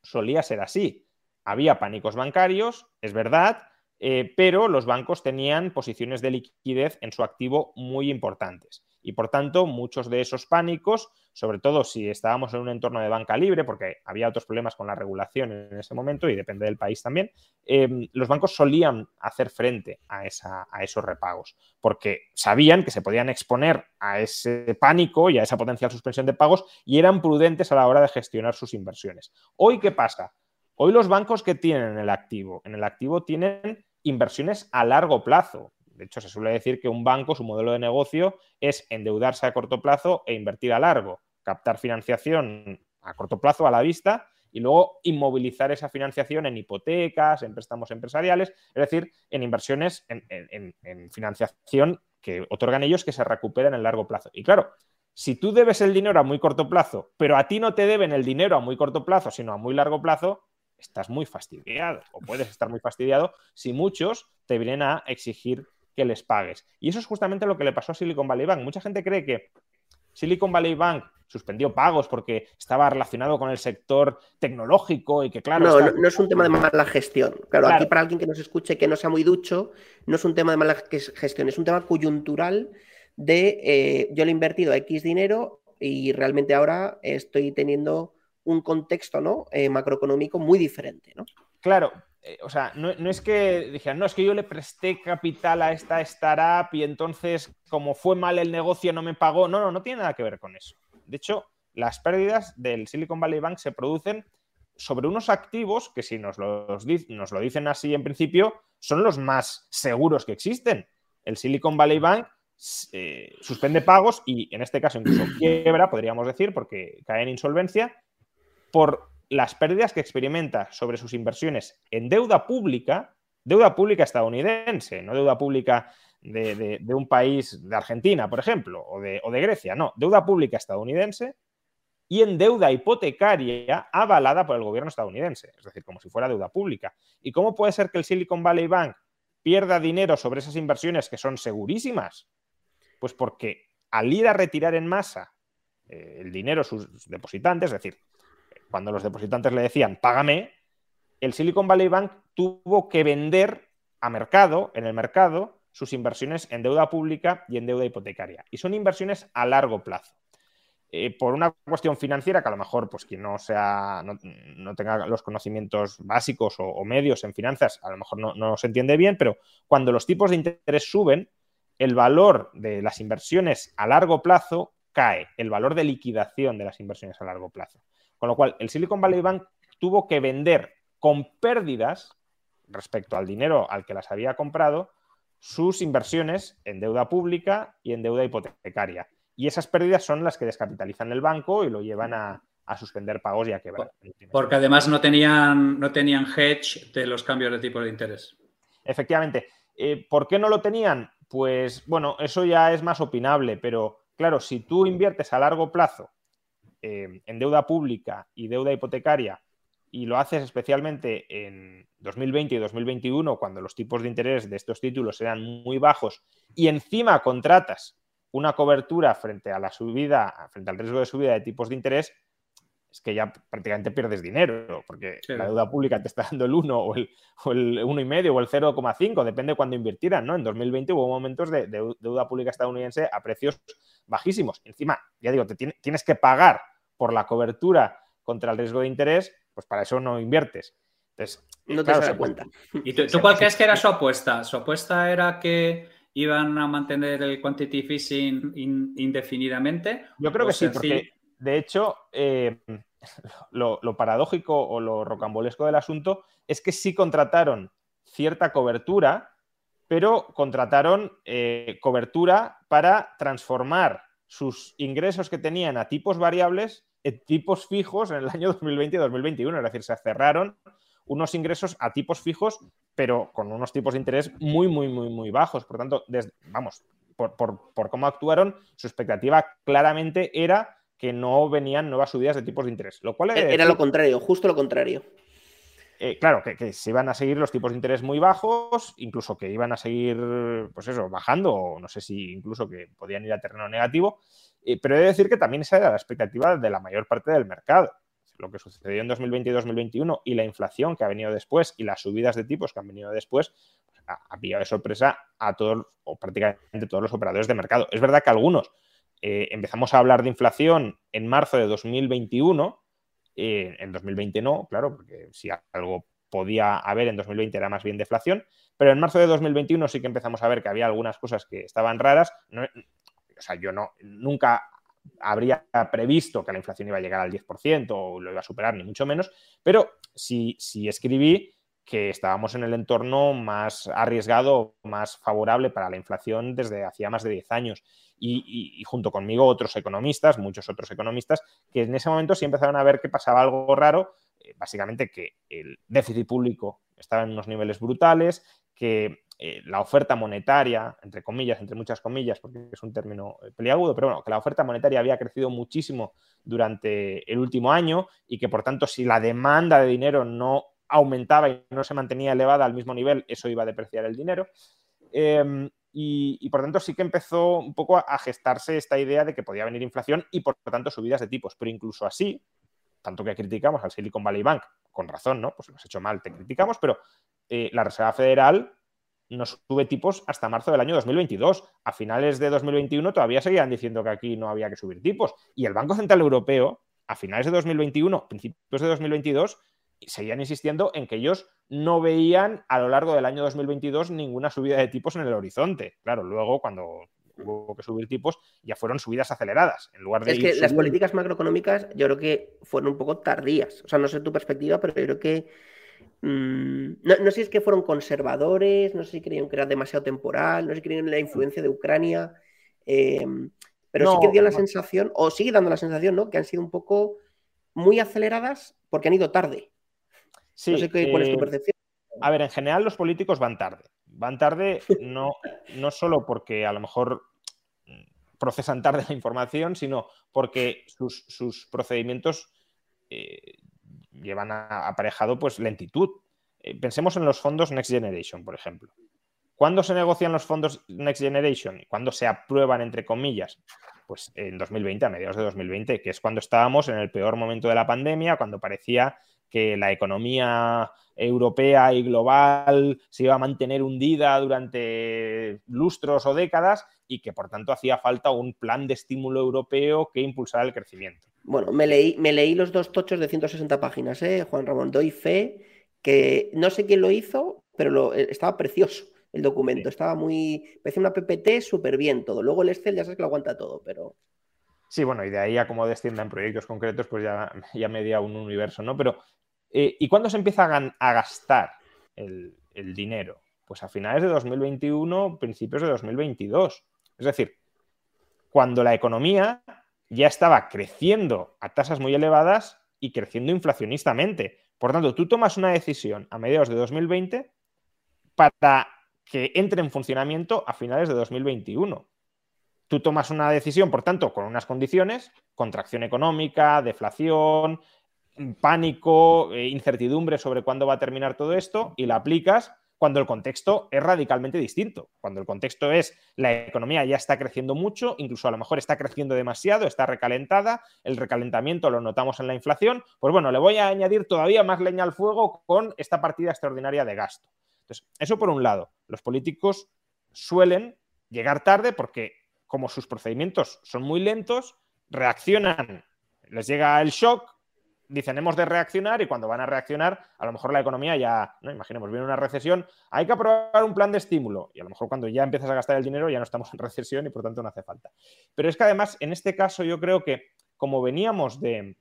solía ser así. Había pánicos bancarios, es verdad, eh, pero los bancos tenían posiciones de liquidez en su activo muy importantes. Y por tanto, muchos de esos pánicos, sobre todo si estábamos en un entorno de banca libre, porque había otros problemas con la regulación en ese momento y depende del país también, em, los bancos solían hacer frente a, a esos repagos, porque sabían que se podían exponer a ese pánico y a esa potencial suspensión de pagos y eran prudentes a la hora de gestionar sus inversiones. Hoy, ¿qué pasa? Hoy los bancos que tienen en el activo, en el activo tienen inversiones a largo plazo. De hecho, se suele decir que un banco, su modelo de negocio es endeudarse a corto plazo e invertir a largo, captar financiación a corto plazo a la vista y luego inmovilizar esa financiación en hipotecas, en préstamos empresariales, es decir, en inversiones, en, financiación que otorgan ellos que se recuperen en largo plazo. Y claro, si tú debes el dinero a muy corto plazo, pero a ti no te deben el dinero a muy corto plazo, sino a muy largo plazo, estás muy fastidiado o puedes estar muy fastidiado si muchos te vienen a exigir que les pagues. Y eso es justamente lo que le pasó a Silicon Valley Bank. Mucha gente cree que Silicon Valley Bank suspendió pagos porque estaba relacionado con el sector tecnológico y que claro... No, no, es un tema de mala gestión. Claro, aquí para alguien que nos escuche que no sea muy ducho, no es un tema de mala gestión, es un tema coyuntural de eh, yo le he invertido X dinero y realmente ahora estoy teniendo un contexto ¿no? Eh, macroeconómico muy diferente. ¿no? Claro, eh, o sea, no, es que dijeran, no, es que yo le presté capital a esta startup y entonces, como fue mal el negocio, no me pagó. No, no, no tiene nada que ver con eso. De hecho, las pérdidas del Silicon Valley Bank se producen sobre unos activos que, si nos, los, nos lo dicen así en principio, son los más seguros que existen. El Silicon Valley Bank eh, suspende pagos y, en este caso, incluso quiebra, podríamos decir, porque cae en insolvencia, por las pérdidas que experimenta sobre sus inversiones en deuda pública, deuda pública estadounidense, no deuda pública de, un país de Argentina, por ejemplo, o de, Grecia, no, deuda pública estadounidense y en deuda hipotecaria avalada por el gobierno estadounidense, es decir, como si fuera deuda pública. ¿Y cómo puede ser que el Silicon Valley Bank pierda dinero sobre esas inversiones que son segurísimas? Pues porque al ir a retirar en masa eh, el dinero sus depositantes, es decir, cuando los depositantes le decían, págame, el Silicon Valley Bank tuvo que vender a mercado, en el mercado, sus inversiones en deuda pública y en deuda hipotecaria. Y son inversiones a largo plazo. Eh, por una cuestión financiera, que a lo mejor pues, quien no, sea, no, tenga los conocimientos básicos o, medios en finanzas, a lo mejor no, no se entiende bien, pero cuando los tipos de interés suben, el valor de las inversiones a largo plazo cae, el valor de liquidación de las inversiones a largo plazo. Con lo cual, el Silicon Valley Bank tuvo que vender con pérdidas respecto al dinero al que las había comprado sus inversiones en deuda pública y en deuda hipotecaria. Y esas pérdidas son las que descapitalizan el banco y lo llevan a, suspender pagos y a quebrar. Porque además no tenían, no tenían hedge de los cambios de tipo de interés. Efectivamente. Eh, ¿Por qué no lo tenían? Pues bueno, eso ya es más opinable, pero claro, si tú inviertes a largo plazo eh, en deuda pública y deuda hipotecaria y lo haces especialmente en 2020 y 2021, cuando los tipos de interés de estos títulos eran muy bajos, y encima contratas una cobertura frente a la subida, frente al riesgo de subida de tipos de interés, es que ya prácticamente pierdes dinero, porque la deuda pública te está dando el 1 o el, o el 1,5 o el 0,5, depende de cuándo invirtieran, ¿no? En 2020 hubo momentos de, deuda pública estadounidense a precios bajísimos. Encima, ya digo, te tienes que pagar por la cobertura contra el riesgo de interés, pues para eso no inviertes. Entonces, no te das cuenta. ¿Y tú, cuál crees que era su apuesta? ¿Su apuesta era que iban a mantener el quantitative easing indefinidamente? Yo creo que sí, porque de hecho, eh, lo, paradójico o lo rocambolesco del asunto es que sí contrataron cierta cobertura, pero contrataron eh, cobertura para transformar sus ingresos que tenían a tipos variables en tipos fijos en el año 2020 y 2021. Es decir, se cerraron unos ingresos a tipos fijos, pero con unos tipos de interés muy, muy, muy, muy bajos. Por tanto, vamos, por, por, cómo actuaron, su expectativa claramente era que no venían nuevas subidas de tipos de interés. Lo cual era lo contrario, justo lo contrario. Eh, claro, que, se iban a seguir los tipos de interés muy bajos, incluso que iban a seguir, pues eso, bajando, o no sé si incluso que podían ir a terreno negativo. Eh, pero he de decir que también esa era la expectativa de la mayor parte del mercado. Lo que sucedió en 2020 y 2021 y la inflación que ha venido después y las subidas de tipos que han venido después, pues, ha, pillado de sorpresa a todos o prácticamente todos los operadores de mercado. Es verdad que algunos eh, empezamos a hablar de inflación en marzo de 2021 eh, en 2020 no, claro, porque si algo podía haber en 2020 era más bien deflación, pero en marzo de 2021 sí que empezamos a ver que había algunas cosas que estaban raras. o sea, yo no, nunca habría previsto que la inflación iba a llegar al 10% o lo iba a superar, ni mucho menos, pero sí, sí escribí que estábamos en el entorno más arriesgado, más favorable para la inflación desde hacía más de 10 años. Y, junto conmigo otros economistas, muchos otros economistas, que en ese momento sí empezaron a ver que pasaba algo raro, eh, básicamente que el déficit público estaba en unos niveles brutales, que eh, la oferta monetaria, entre comillas, entre muchas comillas, porque es un término eh, peliagudo, pero bueno, que la oferta monetaria había crecido muchísimo durante el último año y que por tanto si la demanda de dinero no aumentaba y no se mantenía elevada al mismo nivel, eso iba a depreciar el dinero. Em, y, por tanto sí que empezó un poco a, gestarse esta idea de que podía venir inflación y por tanto subidas de tipos. Pero incluso así, tanto que criticamos al Silicon Valley Bank, con razón, ¿no? Pues lo has hecho mal, te criticamos, pero eh, la Reserva Federal no sube tipos hasta marzo del año 2022. A finales de 2021 todavía seguían diciendo que aquí no había que subir tipos. Y el Banco Central Europeo, a finales de 2021, principios de 2022, seguían insistiendo en que ellos no veían a lo largo del año 2022 ninguna subida de tipos en el horizonte. Claro, luego cuando hubo que subir tipos ya fueron subidas aceleradas. En lugar de es que las políticas macroeconómicas yo creo que fueron un poco tardías. O sea, no sé tu perspectiva, pero yo creo que mm, no, sé si es que fueron conservadores, no sé si creían que era demasiado temporal, no sé si creían en la influencia de Ucrania, em, pero sí que dio la sensación, o sigue dando la sensación, ¿no? Que han sido un poco muy aceleradas porque han ido tarde. Sí, no sé cuál es tu eh, percepción. A ver, en general los políticos van tarde. Van tarde no, no solo porque a lo mejor procesan tarde la información, sino porque sus, procedimientos eh, llevan aparejado pues lentitud. Eh, pensemos en los fondos Next Generation, por ejemplo. ¿Cuándo se negocian los fondos Next Generation? ¿Cuándo se aprueban, entre comillas? Pues en 2020, a mediados de 2020, que es cuando estábamos en el peor momento de la pandemia, cuando parecía que la economía europea y global se iba a mantener hundida durante lustros o décadas y que por tanto hacía falta un plan de estímulo europeo que impulsara el crecimiento. Bueno, me leí, me leí los dos tochos de 160 páginas, ¿eh? Juan Ramón, doy fe que no sé quién lo hizo, pero lo, eh, estaba precioso el documento, estaba muy, parecía una PPT súper bien todo. Luego el Excel ya sabes que lo aguanta todo, pero... Sí, bueno, y de ahí a cómo descienda proyectos concretos, pues ya, ya media un universo, ¿no? Pero eh, ¿Y cuándo se empieza a, gastar el, dinero? Pues a finales de 2021, principios de 2022. Es decir, cuando la economía ya estaba creciendo a tasas muy elevadas y creciendo inflacionistamente. Por tanto, tú tomas una decisión a mediados de 2020 para que entre en funcionamiento a finales de 2021. Tú tomas una decisión, por tanto, con unas condiciones, contracción económica, deflación, pánico, eh, incertidumbre sobre cuándo va a terminar todo esto y la aplicas cuando el contexto es radicalmente distinto. Cuando el contexto es la economía ya está creciendo mucho, incluso a lo mejor está creciendo demasiado, está recalentada, el recalentamiento lo notamos en la inflación, pues bueno, le voy a añadir todavía más leña al fuego con esta partida extraordinaria de gasto. Entonces, eso por un lado, los políticos suelen llegar tarde porque como sus procedimientos son muy lentos, reaccionan, les llega el shock, dicen hemos de reaccionar y cuando van a reaccionar, a lo mejor la economía ya, ¿no? imaginemos, viene una recesión, hay que aprobar un plan de estímulo y a lo mejor cuando ya empiezas a gastar el dinero ya no estamos en recesión y por tanto no hace falta. Pero es que además en este caso yo creo que como veníamos de,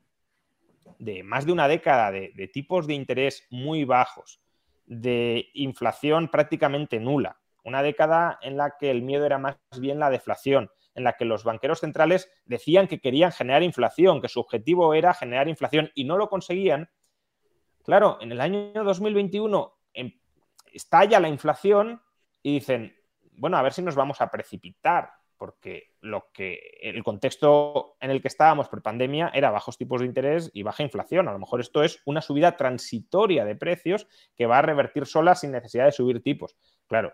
de más de una década de, de tipos de interés muy bajos, de inflación prácticamente nula, una década en la que el miedo era más bien la deflación, en la que los banqueros centrales decían que querían generar inflación, que su objetivo era generar inflación y no lo conseguían. Claro, en el año 2021 em, estalla la inflación y dicen, bueno, a ver si nos vamos a precipitar, porque lo que el contexto en el que estábamos por pandemia era bajos tipos de interés y baja inflación. A lo mejor esto es una subida transitoria de precios que va a revertir sola sin necesidad de subir tipos. Claro,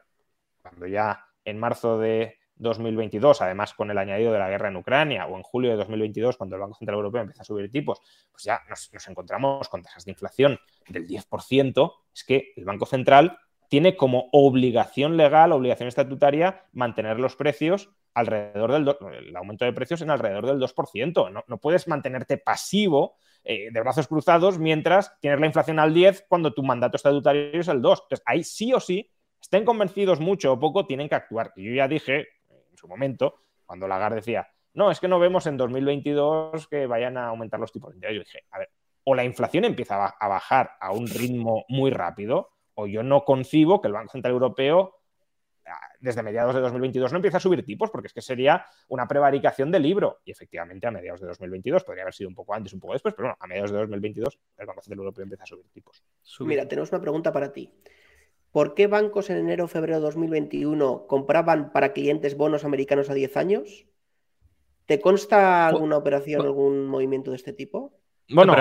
cuando ya en marzo de 2022, además con el añadido de la guerra en Ucrania, o en julio de 2022, cuando el Banco Central Europeo empieza a subir tipos, pues ya nos, encontramos con tasas de inflación del 10%. Es que el Banco Central tiene como obligación legal, obligación estatutaria, mantener los precios alrededor del el aumento de precios en alrededor del 2%. No, no puedes mantenerte pasivo eh, de brazos cruzados mientras tienes la inflación al 10 cuando tu mandato estatutario es el 2. Entonces, ahí sí o sí, estén convencidos mucho o poco, tienen que actuar. Y yo ya dije en su momento, cuando Lagarde decía, no, es que no vemos en 2022 que vayan a aumentar los tipos de interés. Yo dije, a ver, o la inflación empieza a bajar a un ritmo muy rápido, o yo no concibo que el Banco Central Europeo desde mediados de 2022 no empieza a subir tipos, porque es que sería una prevaricación del libro. Y efectivamente, a mediados de 2022, podría haber sido un poco antes, un poco después, pero bueno, a mediados de 2022 el Banco Central Europeo empieza a subir tipos. Mira, tenemos una pregunta para ti. ¿Por qué bancos en enero o febrero de 2021 compraban para clientes bonos americanos a 10 años? ¿Te consta alguna operación, algún movimiento de este tipo? Bueno,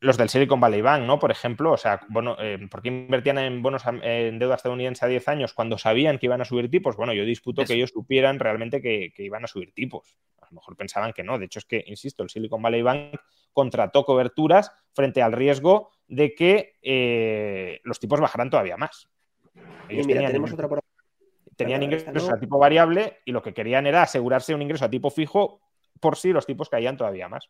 los del Silicon Valley Bank, ¿no? Por ejemplo, o sea, bueno, eh, ¿por qué invertían en bonos en deuda estadounidense a 10 años cuando sabían que iban a subir tipos? Bueno, yo disputo que ellos supieran realmente que, iban a subir tipos. A lo mejor pensaban que no. De hecho, es que, insisto, el Silicon Valley Bank contrató coberturas frente al riesgo de que eh, los tipos bajaran todavía más. Ellos mira, tenían, tenemos otra tenían ingresos a tipo variable y lo que querían era asegurarse un ingreso a tipo fijo por si los tipos caían todavía más.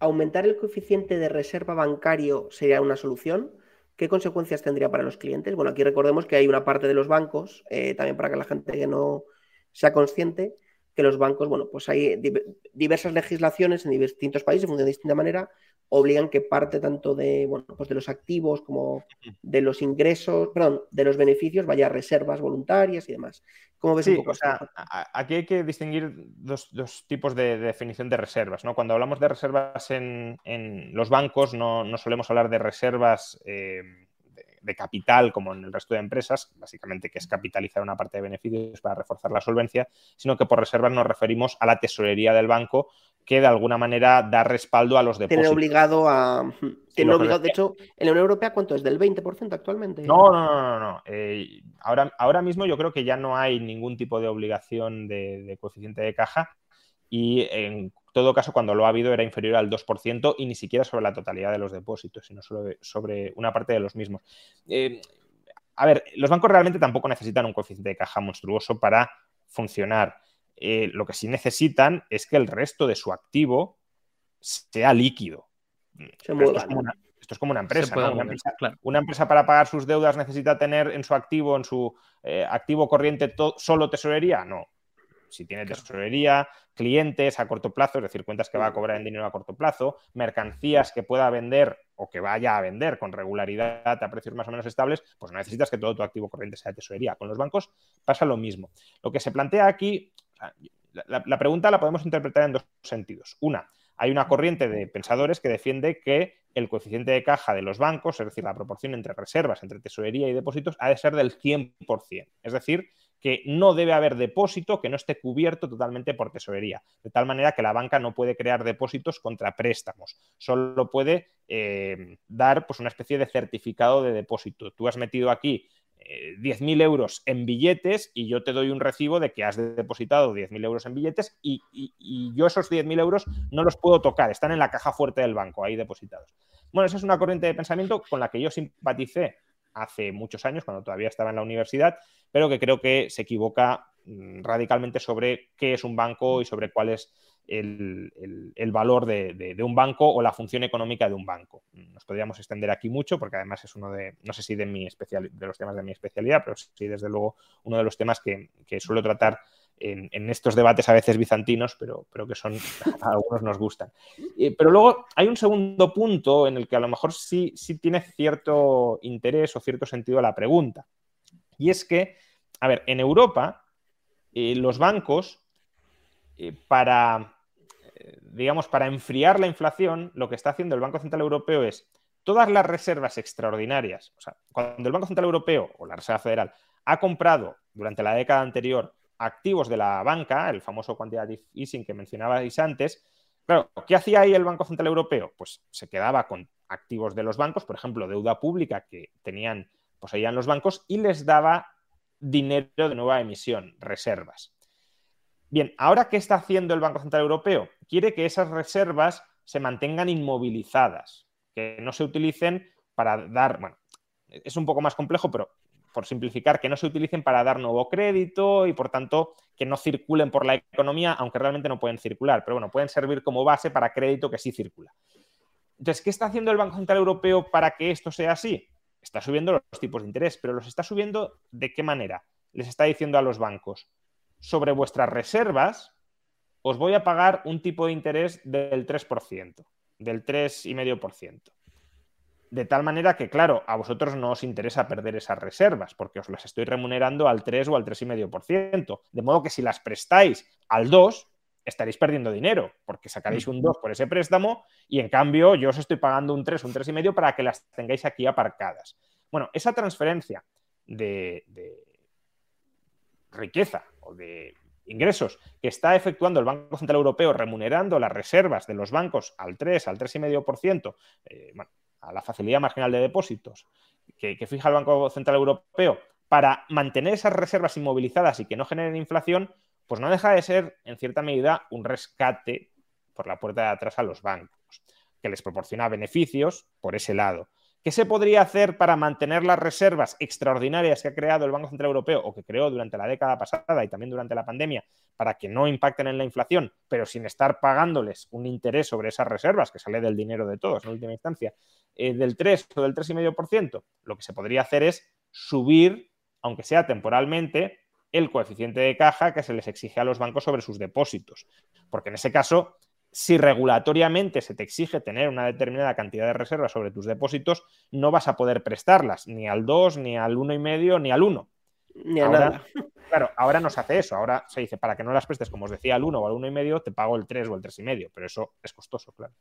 ¿Aumentar el coeficiente de reserva bancario sería una solución? ¿Qué consecuencias tendría para los clientes? Bueno, aquí recordemos que hay una parte de los bancos, eh, también para que la gente que no sea consciente, que los bancos, bueno, pues hay diversas legislaciones en distintos países, funcionan de distinta manera, obligan que parte tanto de, bueno, pues de los activos como de los ingresos, perdón, de los beneficios vaya a reservas voluntarias y demás. ¿Cómo ves un poco o sea, aquí hay que distinguir dos, tipos de, definición de reservas. ¿no? Cuando hablamos de reservas en, los bancos, no, solemos hablar de reservas eh, de, capital como en el resto de empresas, básicamente que es capitalizar una parte de beneficios para reforzar la solvencia, sino que por reservas nos referimos a la tesorería del banco que de alguna manera da respaldo a los depósitos. Tiene obligado a. Obligado, de hecho, en la Unión Europea, ¿cuánto es? ¿Del 20% actualmente? No, no, no, no. Eh, ahora, ahora mismo yo creo que ya no hay ningún tipo de obligación de, coeficiente de caja y en todo caso, cuando lo ha habido, era inferior al 2% y ni siquiera sobre la totalidad de los depósitos, sino sobre, sobre una parte de los mismos. Eh, a ver, los bancos realmente tampoco necesitan un coeficiente de caja monstruoso para funcionar. Eh, lo que sí necesitan es que el resto de su activo sea líquido. esto, es como una, empresa, una, empresa para pagar sus deudas necesita tener en su activo, en su eh, activo corriente, solo tesorería. No. Si tiene tesorería, clientes a corto plazo, es decir, cuentas que va a cobrar en dinero a corto plazo, mercancías que pueda vender o que vaya a vender con regularidad a precios más o menos estables, pues no necesitas que todo tu activo corriente sea tesorería. Con los bancos pasa lo mismo. Lo que se plantea aquí la, pregunta la podemos interpretar en dos sentidos. Una, hay una corriente de pensadores que defiende que el coeficiente de caja de los bancos, es decir, la proporción entre reservas, entre tesorería y depósitos, ha de ser del 100%. Es decir, que no debe haber depósito que no esté cubierto totalmente por tesorería, de tal manera que la banca no puede crear depósitos contra préstamos, solo puede eh, dar pues, una especie de certificado de depósito. Tú has metido aquí 10.000 eh, euros en billetes y yo te doy un recibo de que has depositado 10.000 euros en billetes y, yo esos 10.000 euros no los puedo tocar, están en la caja fuerte del banco ahí depositados. Bueno, esa es una corriente de pensamiento con la que yo simpaticé hace muchos años, cuando todavía estaba en la universidad, pero que creo que se equivoca mm, radicalmente sobre qué es un banco y sobre cuál es el, valor de, un banco o la función económica de un banco. Nos podríamos extender aquí mucho porque además es uno de, no sé si de, mi especial, de los temas de mi especialidad, pero sí desde luego uno de los temas que, suelo tratar en, estos debates a veces bizantinos, pero, pero que son, a algunos nos gustan. pero luego hay un segundo punto en el que a lo mejor sí, sí tiene cierto interés o cierto sentido la pregunta. Y es que, a ver, en Europa, eh, los bancos, eh, para, eh, digamos, para enfriar la inflación, lo que está haciendo el Banco Central Europeo es todas las reservas extraordinarias, o sea, cuando el Banco Central Europeo o la Reserva Federal ha comprado durante la década anterior activos de la banca, el famoso quantitative easing que mencionabais antes, claro, ¿qué hacía ahí el Banco Central Europeo? Pues se quedaba con activos de los bancos, por ejemplo, deuda pública que tenían, poseían los bancos y les daba dinero de nueva emisión, reservas. Bien, ahora ¿qué está haciendo el Banco Central Europeo? Quiere que esas reservas se mantengan inmovilizadas, que no se utilicen para dar, bueno, es un poco más complejo, pero por simplificar, que no se utilicen para dar nuevo crédito y por tanto que no circulen por la economía, aunque realmente no pueden circular, pero bueno, pueden servir como base para crédito que sí circula. Entonces, ¿qué está haciendo el Banco Central Europeo para que esto sea así? Está subiendo los tipos de interés, pero los está subiendo de qué manera? Les está diciendo a los bancos, sobre vuestras reservas os voy a pagar un tipo de interés del 3%, del 3,5%. De tal manera que, claro, a vosotros no os interesa perder esas reservas, porque os las estoy remunerando al 3 o al 3,5%. De modo que si las prestáis al 2, estaréis perdiendo dinero, porque sacaréis un 2 por ese préstamo y en cambio yo os estoy pagando un 3, un 3,5 para que las tengáis aquí aparcadas. Bueno, esa transferencia de, de riqueza o de ingresos que está efectuando el Banco Central Europeo remunerando las reservas de los bancos al 3, al 3,5%, eh, bueno, a la facilidad marginal de depósitos que, fija el Banco Central Europeo para mantener esas reservas inmovilizadas y que no generen inflación, pues no deja de ser, en cierta medida, un rescate por la puerta de atrás a los bancos, que les proporciona beneficios por ese lado. ¿Qué se podría hacer para mantener las reservas extraordinarias que ha creado el Banco Central Europeo o que creó durante la década pasada y también durante la pandemia para que no impacten en la inflación, pero sin estar pagándoles un interés sobre esas reservas que sale del dinero de todos en última instancia, eh, del 3 o del 3,5%? Lo que se podría hacer es subir, aunque sea temporalmente, el coeficiente de caja que se les exige a los bancos sobre sus depósitos. Porque en ese caso si regulatoriamente se te exige tener una determinada cantidad de reservas sobre tus depósitos, no vas a poder prestarlas ni al 2, ni al 1,5, ni al 1. Ni a nada. Claro, ahora no se hace eso. Ahora se dice, para que no las prestes, como os decía, al 1 o al 1,5, te pago el 3 o el 3,5. Pero eso es costoso, claro.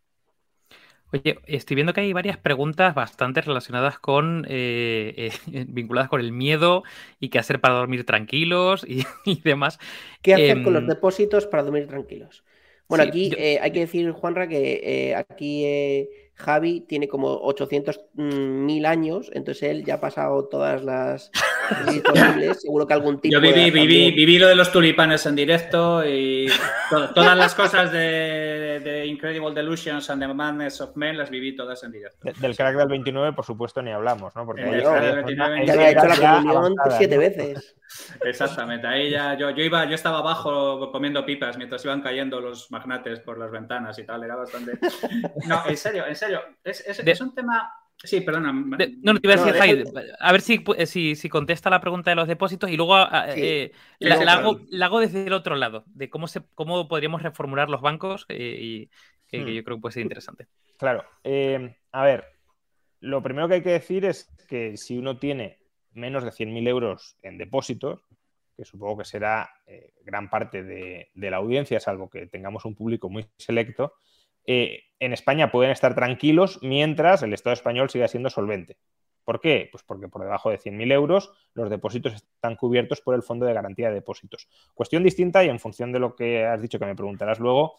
Oye, estoy viendo que hay varias preguntas bastante relacionadas con, eh, eh, vinculadas con el miedo y qué hacer para dormir tranquilos y, demás. ¿Qué hacer con los em, depósitos para dormir tranquilos? Bueno, aquí eh, hay que decir, Juanra, que eh, aquí eh, Javi tiene como 800 mm, mil años, entonces él ya ha pasado todas las disponibles. Seguro que algún tipo. Yo viví, viví, viví, lo de los tulipanes en directo y todas las cosas de, Incredible Delusions and the Madness of Men las viví todas en directo. del crack del 29, por supuesto, ni hablamos, ¿no? Porque ya había hecho la comunión siete veces. Exactamente, ahí ya yo, yo, iba, yo estaba abajo comiendo pipas mientras iban cayendo los magnates por las ventanas y tal, era bastante... No, en serio, en serio, es, es, un tema... Sí, perdona. no, no te iba a decir, a ver si, si, si, contesta la pregunta de los depósitos y luego eh, la, hago, la, hago, desde el otro lado, de cómo, se, cómo podríamos reformular los bancos eh, y que, hmm. yo creo que puede ser interesante. Claro, eh, a ver, lo primero que hay que decir es que si uno tiene menos de 100.000 euros en depósitos, que supongo que será eh, gran parte de, la audiencia, salvo que tengamos un público muy selecto, eh, en España pueden estar tranquilos mientras el Estado español siga siendo solvente. ¿Por qué? Pues porque por debajo de 100.000 euros los depósitos están cubiertos por el Fondo de Garantía de Depósitos. Cuestión distinta y en función de lo que has dicho que me preguntarás luego,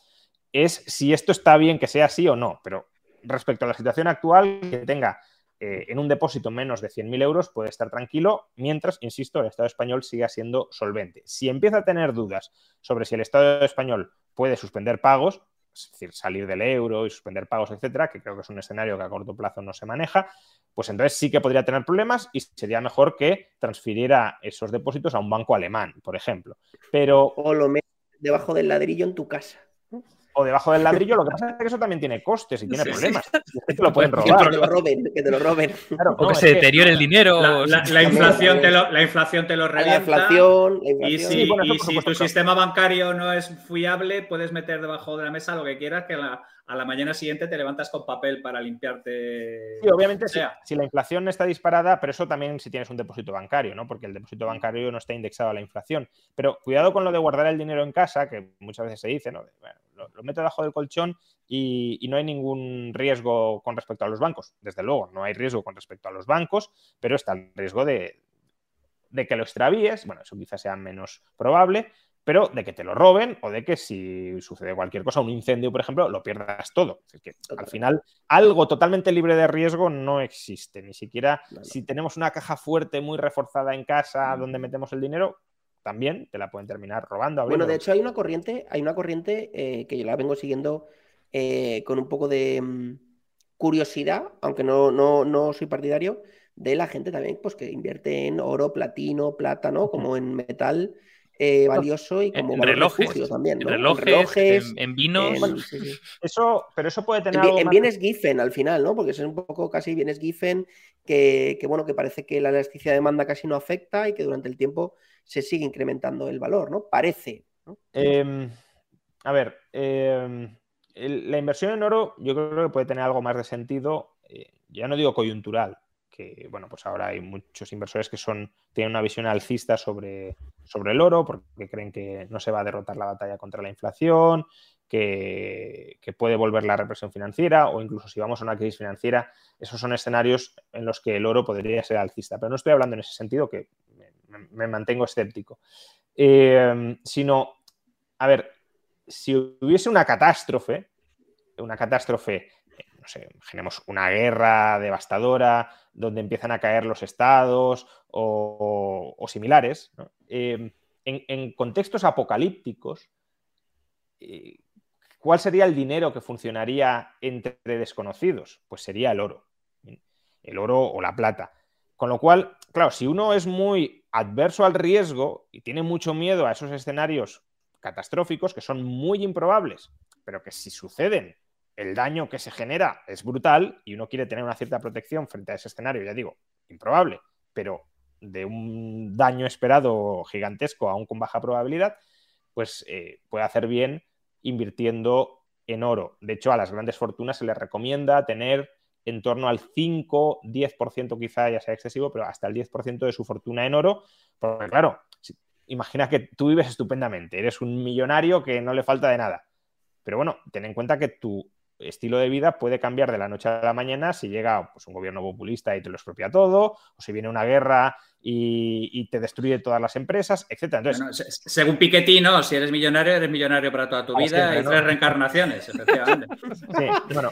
es si esto está bien que sea así o no. Pero respecto a la situación actual, que tenga eh, en un depósito menos de 100.000 euros puede estar tranquilo, mientras, insisto, el Estado español siga siendo solvente. Si empieza a tener dudas sobre si el Estado español puede suspender pagos, es decir, salir del euro y suspender pagos, etcétera, que creo que es un escenario que a corto plazo no se maneja, pues entonces sí que podría tener problemas y sería mejor que transfiriera esos depósitos a un banco alemán, por ejemplo. Pero... O lo metes debajo del ladrillo en tu casa. O debajo del ladrillo. Lo que pasa es que eso también tiene costes y tiene Sí, problemas. sí. Y es que te lo pueden Que robar. te lo roben, que te lo roben. Claro, O no, que se que- deteriore el dinero. La, o- la- la inflación te lo, la inflación te lo La revienta. inflación, la Y inflación. si, Sí, bueno, eso y si tu sistema bancario no es fiable, puedes meter debajo de la mesa lo que quieras, que la- a la mañana siguiente te levantas con papel para limpiarte. Sí, obviamente, O sea. si la inflación está disparada, pero eso también si tienes un depósito bancario, ¿no? Porque el depósito bancario no está indexado a la inflación. Pero cuidado con lo de guardar el dinero en casa, que muchas veces se dice, ¿no? Bueno, lo, lo meto debajo del colchón y, y no hay ningún riesgo con respecto a los bancos. Desde luego, no hay riesgo con respecto a los bancos, pero está el riesgo de, de que lo extravíes. Bueno, eso quizás sea menos probable, pero de que te lo roben o de que si sucede cualquier cosa, un incendio, por ejemplo, lo pierdas todo. Es que al final, algo totalmente libre de riesgo no existe. Ni siquiera No, no. si tenemos una caja fuerte muy reforzada en casa donde metemos el dinero, también te la pueden terminar robando. Bueno, de hecho hay una corriente, hay una corriente eh, que yo la vengo siguiendo eh, con un poco de mm, curiosidad, aunque no, no, no soy partidario, de la gente también pues, que invierte en oro, platino, plátano, como en metal eh, valioso y como en relojes, refugio también, en ¿no? En relojes, relojes, en, en vinos. en- sí, sí. Eso, pero eso puede tener En, bi- algo en más- bienes Giffen al final, ¿no? Porque es un poco casi bienes Giffen que, que, bueno, que parece que la elasticidad de demanda casi no afecta y que durante el tiempo se sigue incrementando el valor, ¿no? Parece. ¿no? Eh, a ver, eh, el- la inversión en oro yo creo que puede tener algo más de sentido, eh, ya no digo coyuntural, que bueno, pues ahora hay muchos inversores que son, tienen una visión alcista sobre, sobre el oro, porque creen que no se va a derrotar la batalla contra la inflación, que, que puede volver la represión financiera, o incluso si vamos a una crisis financiera, esos son escenarios en los que el oro podría ser alcista. Pero no estoy hablando en ese sentido, que me, mantengo escéptico. Eh, sino, a ver, si hubiese una catástrofe, una catástrofe, no sé, imaginemos una guerra devastadora donde empiezan a caer los estados o, similares, eh, en, en, contextos apocalípticos, eh, ¿cuál sería el dinero que funcionaría entre desconocidos? Pues sería el oro, el oro o la plata. Con lo cual, claro, si uno es muy adverso al riesgo y tiene mucho miedo a esos escenarios catastróficos que son muy improbables, pero que si suceden, el daño que se genera es brutal y uno quiere tener una cierta protección frente a ese escenario, ya digo, improbable, pero de un daño esperado gigantesco, aún con baja probabilidad, pues eh, puede hacer bien invirtiendo en oro. De hecho, a las grandes fortunas se les recomienda tener en torno al 5, 10% quizá ya sea excesivo, pero hasta el 10% de su fortuna en oro, porque claro, imagina que tú vives estupendamente, eres un millonario que no le falta de nada, pero bueno, ten en cuenta que tu estilo de vida puede cambiar de la noche a la mañana si llega pues, un gobierno populista y te lo expropia todo, o si viene una guerra y, y te destruye todas las empresas, etc. Entonces, bueno, según Piketty, no, si eres millonario, eres millonario para toda tu vida siempre, y tres reencarnaciones, efectivamente. Sí, bueno,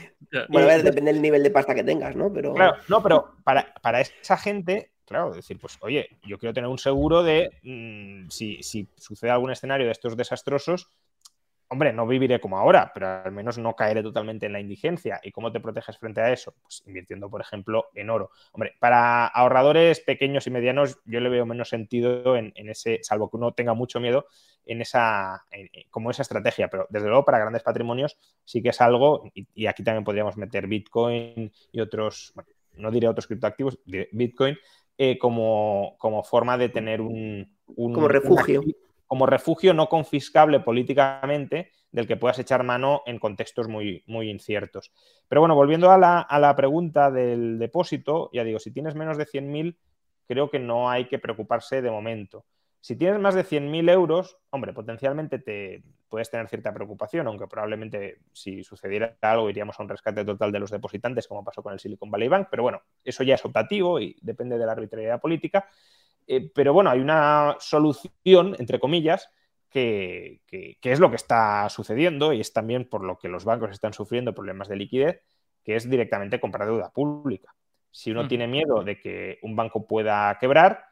bueno, a ver, depende del nivel de pasta que tengas, ¿no? Pero... Claro, no, pero para, para esa gente, claro, decir, pues, oye, yo quiero tener un seguro de mmm, si, si sucede algún escenario de estos desastrosos, hombre, no viviré como ahora, pero al menos no caeré totalmente en la indigencia. ¿Y cómo te proteges frente a eso? Pues invirtiendo, por ejemplo, en oro. Hombre, para ahorradores pequeños y medianos, yo le veo menos sentido en, en ese, salvo que uno tenga mucho miedo, en esa, en, como esa estrategia. Pero desde luego, para grandes patrimonios, sí que es algo, y, y aquí también podríamos meter Bitcoin y otros, bueno, no diré otros criptoactivos, diré Bitcoin, eh, como, como forma de tener un, un como refugio. Un, como refugio no confiscable políticamente del que puedas echar mano en contextos muy, muy inciertos. Pero bueno, volviendo a la, a la pregunta del depósito, ya digo, si tienes menos de 100.000, creo que no hay que preocuparse de momento. Si tienes más de 100.000 euros, hombre, potencialmente te puedes tener cierta preocupación, aunque probablemente si sucediera algo iríamos a un rescate total de los depositantes, como pasó con el Silicon Valley Bank, pero bueno, eso ya es optativo y depende de la arbitrariedad política. Eh, pero bueno, hay una solución, entre comillas, que, que, que, es lo que está sucediendo y es también por lo que los bancos están sufriendo problemas de liquidez, que es directamente comprar deuda pública. Si uno mm. tiene miedo de que un banco pueda quebrar,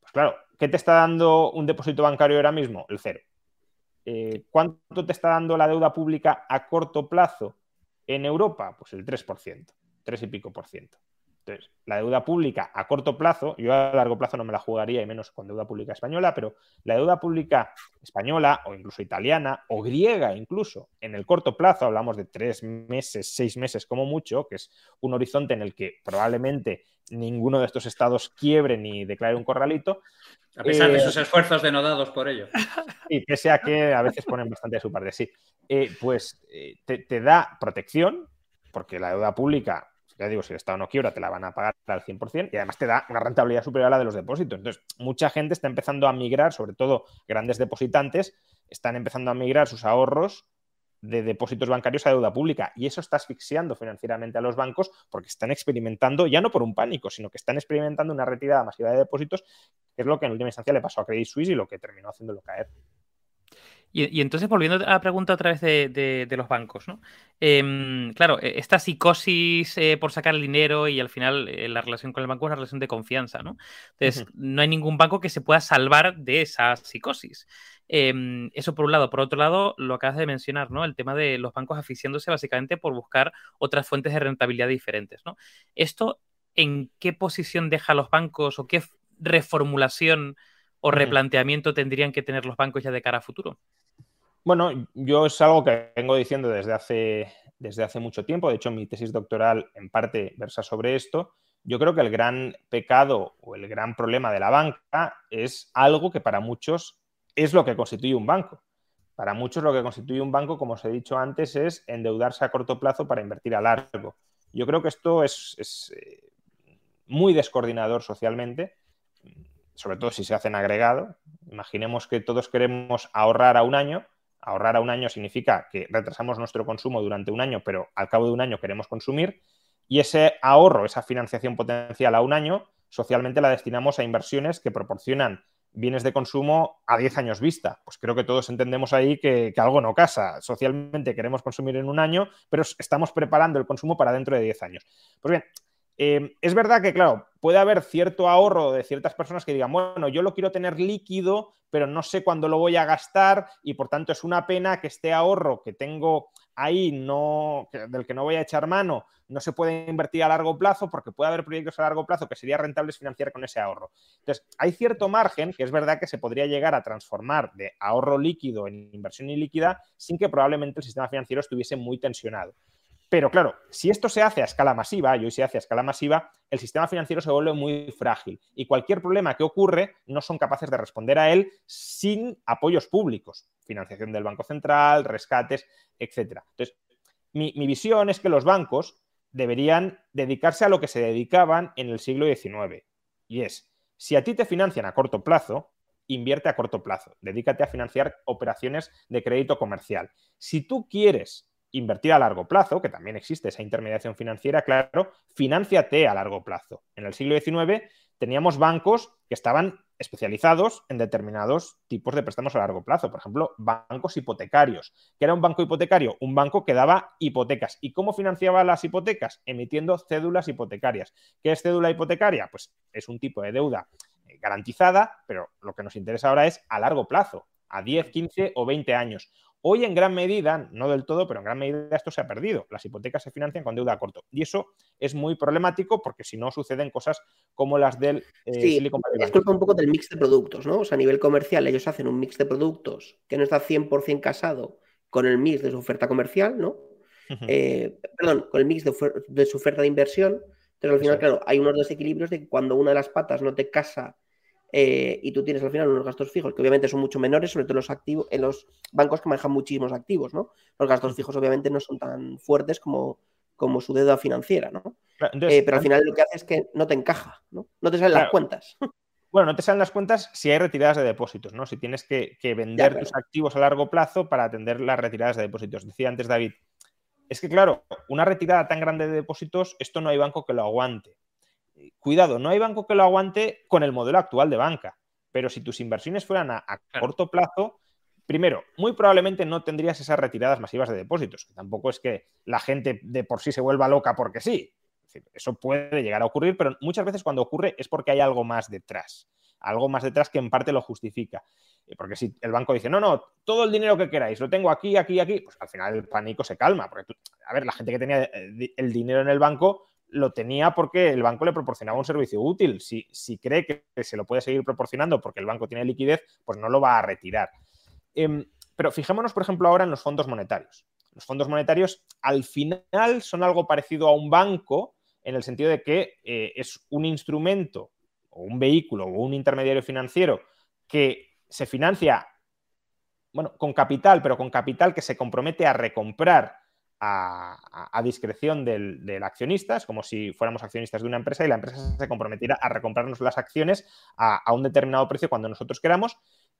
pues claro, ¿qué te está dando un depósito bancario ahora mismo? El cero. Eh, ¿Cuánto te está dando la deuda pública a corto plazo en Europa? Pues el 3%, 3 y pico por ciento. Entonces, la deuda pública a corto plazo, yo a largo plazo no me la jugaría y menos con deuda pública española, pero la deuda pública española o incluso italiana o griega incluso, en el corto plazo, hablamos de tres meses, seis meses como mucho, que es un horizonte en el que probablemente ninguno de estos estados quiebre ni declare un corralito. A pesar de eh, sus esfuerzos denodados por ello. Y pese a que a veces ponen bastante de su parte, sí. Eh, pues eh, te, te da protección, porque la deuda pública ya digo, si el Estado no quiebra, te la van a pagar al 100% y además te da una rentabilidad superior a la de los depósitos. Entonces, mucha gente está empezando a migrar, sobre todo grandes depositantes, están empezando a migrar sus ahorros de depósitos bancarios a deuda pública y eso está asfixiando financieramente a los bancos porque están experimentando, ya no por un pánico, sino que están experimentando una retirada masiva de depósitos, que es lo que en última instancia le pasó a Credit Suisse y lo que terminó haciéndolo caer. Y, entonces, volviendo a la pregunta otra vez de, los bancos, ¿no? Em, claro, e, esta psicosis eh, por sacar el dinero y al final eh, la relación con el banco es una relación de confianza, ¿no? Entonces, no hay ningún banco que se pueda salvar de esa psicosis. Em, eso por un lado. Por otro lado, lo acabas de mencionar, ¿no? El tema de los bancos asfixiándose básicamente por buscar otras fuentes de rentabilidad diferentes, ¿no? ¿Esto en qué posición deja a los bancos o qué reformulación o replanteamiento tendrían que tener los bancos ya de cara a futuro? Bueno, yo es algo que vengo diciendo desde hace, desde hace mucho tiempo. De hecho, mi tesis doctoral en parte versa sobre esto. Yo creo que el gran pecado o el gran problema de la banca es algo que para muchos es lo que constituye un banco. Para muchos lo que constituye un banco, como os he dicho antes, es endeudarse a corto plazo para invertir a largo. Yo creo que esto es, eh, muy descoordinador socialmente, sobre todo si se hace en agregado. Imaginemos que todos queremos ahorrar a un año Ahorrar a un año significa que retrasamos nuestro consumo durante un año, pero al cabo de un año queremos consumir. Y ese ahorro, esa financiación potencial a un año, socialmente la destinamos a inversiones que proporcionan bienes de consumo a 10 años vista. Pues creo que todos entendemos ahí que, algo no casa. Socialmente queremos consumir en un año, pero estamos preparando el consumo para dentro de 10 años. Pues bien, eh, es verdad que, claro, puede haber cierto ahorro de ciertas personas que digan, bueno, yo lo quiero tener líquido, pero no sé cuándo lo voy a gastar y por tanto es una pena que este ahorro que tengo ahí, no, del que no voy a echar mano, no se puede invertir a largo plazo porque puede haber proyectos a largo plazo que sería rentables financiar con ese ahorro. Entonces, hay cierto margen que es verdad que se podría llegar a transformar de ahorro líquido en inversión ilíquida sin que probablemente el sistema financiero estuviese muy tensionado. Pero claro, si esto se hace a escala masiva, y hoy se hace a escala masiva, el sistema financiero se vuelve muy frágil y cualquier problema que ocurre no son capaces de responder a él sin apoyos públicos, financiación del Banco Central, rescates, etc. Entonces, mi, mi visión es que los bancos deberían dedicarse a lo que se dedicaban en el siglo XIX, y es, si a ti te financian a corto plazo, invierte a corto plazo, dedícate a financiar operaciones de crédito comercial. Si tú quieres invertir a largo plazo, que también existe esa intermediación financiera, claro, financiate a largo plazo. En el siglo XIX teníamos bancos que estaban especializados en determinados tipos de préstamos a largo plazo. Por ejemplo, bancos hipotecarios. ¿Qué era un banco hipotecario? Un banco que daba hipotecas. ¿Y cómo financiaba las hipotecas? Emitiendo cédulas hipotecarias. ¿Qué es cédula hipotecaria? Pues es un tipo de deuda eh, garantizada, pero lo que nos interesa ahora es a largo plazo, a 10, 15 o 20 años. Hoy en gran medida, no del todo, pero en gran medida esto se ha perdido. Las hipotecas se financian con deuda a corto. Y eso es muy problemático porque si no suceden cosas como las del eh, sí, Es culpa un poco del mix de productos, ¿no? O sea, a nivel comercial ellos hacen un mix de productos que no está 100% casado con el mix de su oferta comercial, ¿no? Eh, perdón, con el mix de, su oferta de inversión. Entonces, al final, claro, hay unos desequilibrios de que cuando una de las patas no te casa eh, y tú tienes al final unos gastos fijos que obviamente son mucho menores, sobre todo en los, activos, en los bancos que manejan muchísimos activos, ¿no? Los gastos fijos obviamente no son tan fuertes como, como su deuda financiera, ¿no? Eh, pero al final lo que hace es que no te encaja, ¿no? No te salen las cuentas. Bueno, no te salen las cuentas si hay retiradas de depósitos, ¿no? Si tienes que, vender tus activos a largo plazo para atender las retiradas de depósitos. Decía antes David, es que claro, una retirada tan grande de depósitos, esto no hay banco que lo aguante cuidado, no hay banco que lo aguante con el modelo actual de banca, pero si tus inversiones fueran a, corto plazo, primero, muy probablemente no tendrías esas retiradas masivas de depósitos, que tampoco es que la gente de por sí se vuelva loca porque sí. Eso puede llegar a ocurrir, pero muchas veces cuando ocurre es porque hay algo más detrás, algo más detrás que en parte lo justifica. Eh, porque si el banco dice, no, no, todo el dinero que queráis, lo tengo aquí, aquí, aquí, pues al final el pánico se calma. Porque, a ver, la gente que tenía eh, el dinero en el banco lo tenía porque el banco le proporcionaba un servicio útil. Si, si cree que se lo puede seguir proporcionando porque el banco tiene liquidez, pues no lo va a retirar. Em, pero fijémonos, por ejemplo, ahora en los fondos monetarios. Los fondos monetarios al final son algo parecido a un banco en el sentido de que eh, es un instrumento o un vehículo o un intermediario financiero que se financia, bueno, con capital, pero con capital que se compromete a recomprar a, discreción del, accionista, es como si fuéramos accionistas de una empresa y la empresa se comprometiera a recomprarnos las acciones a, un determinado precio cuando nosotros queramos.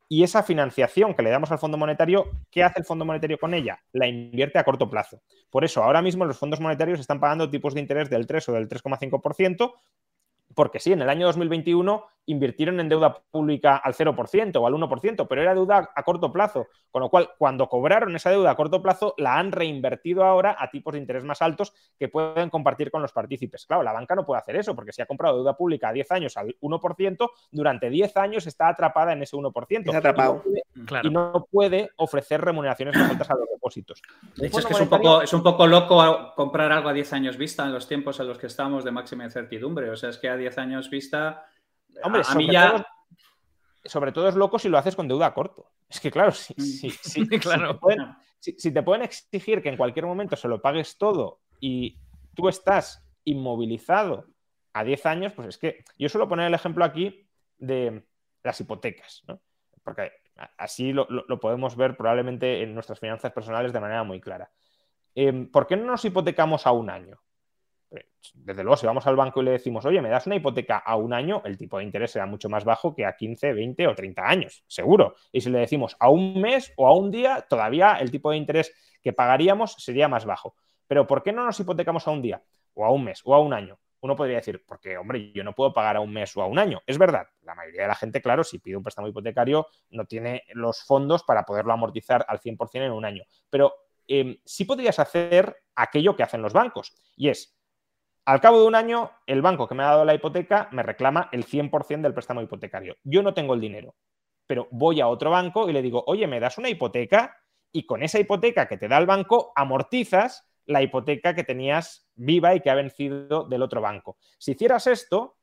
Y esa financiación que le damos al Fondo Monetario, ¿qué hace el Fondo Monetario con ella? La invierte a corto plazo. Por eso, ahora mismo los fondos monetarios están pagando tipos de interés del 3 o del 3,5%, porque sí, en el año 2021 invirtieron en deuda pública al 0% o al 1%, pero era deuda a corto plazo, con lo cual cuando cobraron esa deuda a corto plazo la han reinvertido ahora a tipos de interés más altos que pueden compartir con los partícipes. Claro, la banca no puede hacer eso porque si ha comprado deuda pública a 10 años al 1%, durante 10 años está atrapada en ese 1%. Está atrapado. Y no, puede, ofrecer remuneraciones más altas a los depósitos. De hecho, es que es un, poco, es un poco loco comprar algo a 10 años vista en los tiempos en los que estamos de máxima incertidumbre. O sea, es que a 10 años vista Hombre, sobre, todo, sobre todo es loco si lo haces con deuda a corto. Es que, claro, si, mm. claro. Si, te pueden, exigir que en cualquier momento se lo pagues todo y tú estás inmovilizado a 10 años, pues es que yo suelo poner el ejemplo aquí de las hipotecas, ¿no? porque así lo, podemos ver probablemente en nuestras finanzas personales de manera muy clara. Em, ¿Por qué no nos hipotecamos a un año? Desde luego, si vamos al banco y le decimos, oye, me das una hipoteca a un año, el tipo de interés será mucho más bajo que a 15, 20 o 30 años, seguro. Y si le decimos a un mes o a un día, todavía el tipo de interés que pagaríamos sería más bajo. Pero ¿por qué no nos hipotecamos a un día, o a un mes, o a un año? Uno podría decir, porque, hombre, yo no puedo pagar a un mes o a un año. Es verdad, la mayoría de la gente, claro, si pide un préstamo hipotecario, no tiene los fondos para poderlo amortizar al 100% en un año. Pero eh, sí podrías hacer aquello que hacen los bancos, y es al cabo de un año, el banco que me ha dado la hipoteca me reclama el 100% del préstamo hipotecario. Yo no tengo el dinero, pero voy a otro banco y le digo, oye, ¿me das una hipoteca? Y con esa hipoteca que te da el banco, amortizas la hipoteca que tenías viva y que ha vencido del otro banco. Si hicieras esto,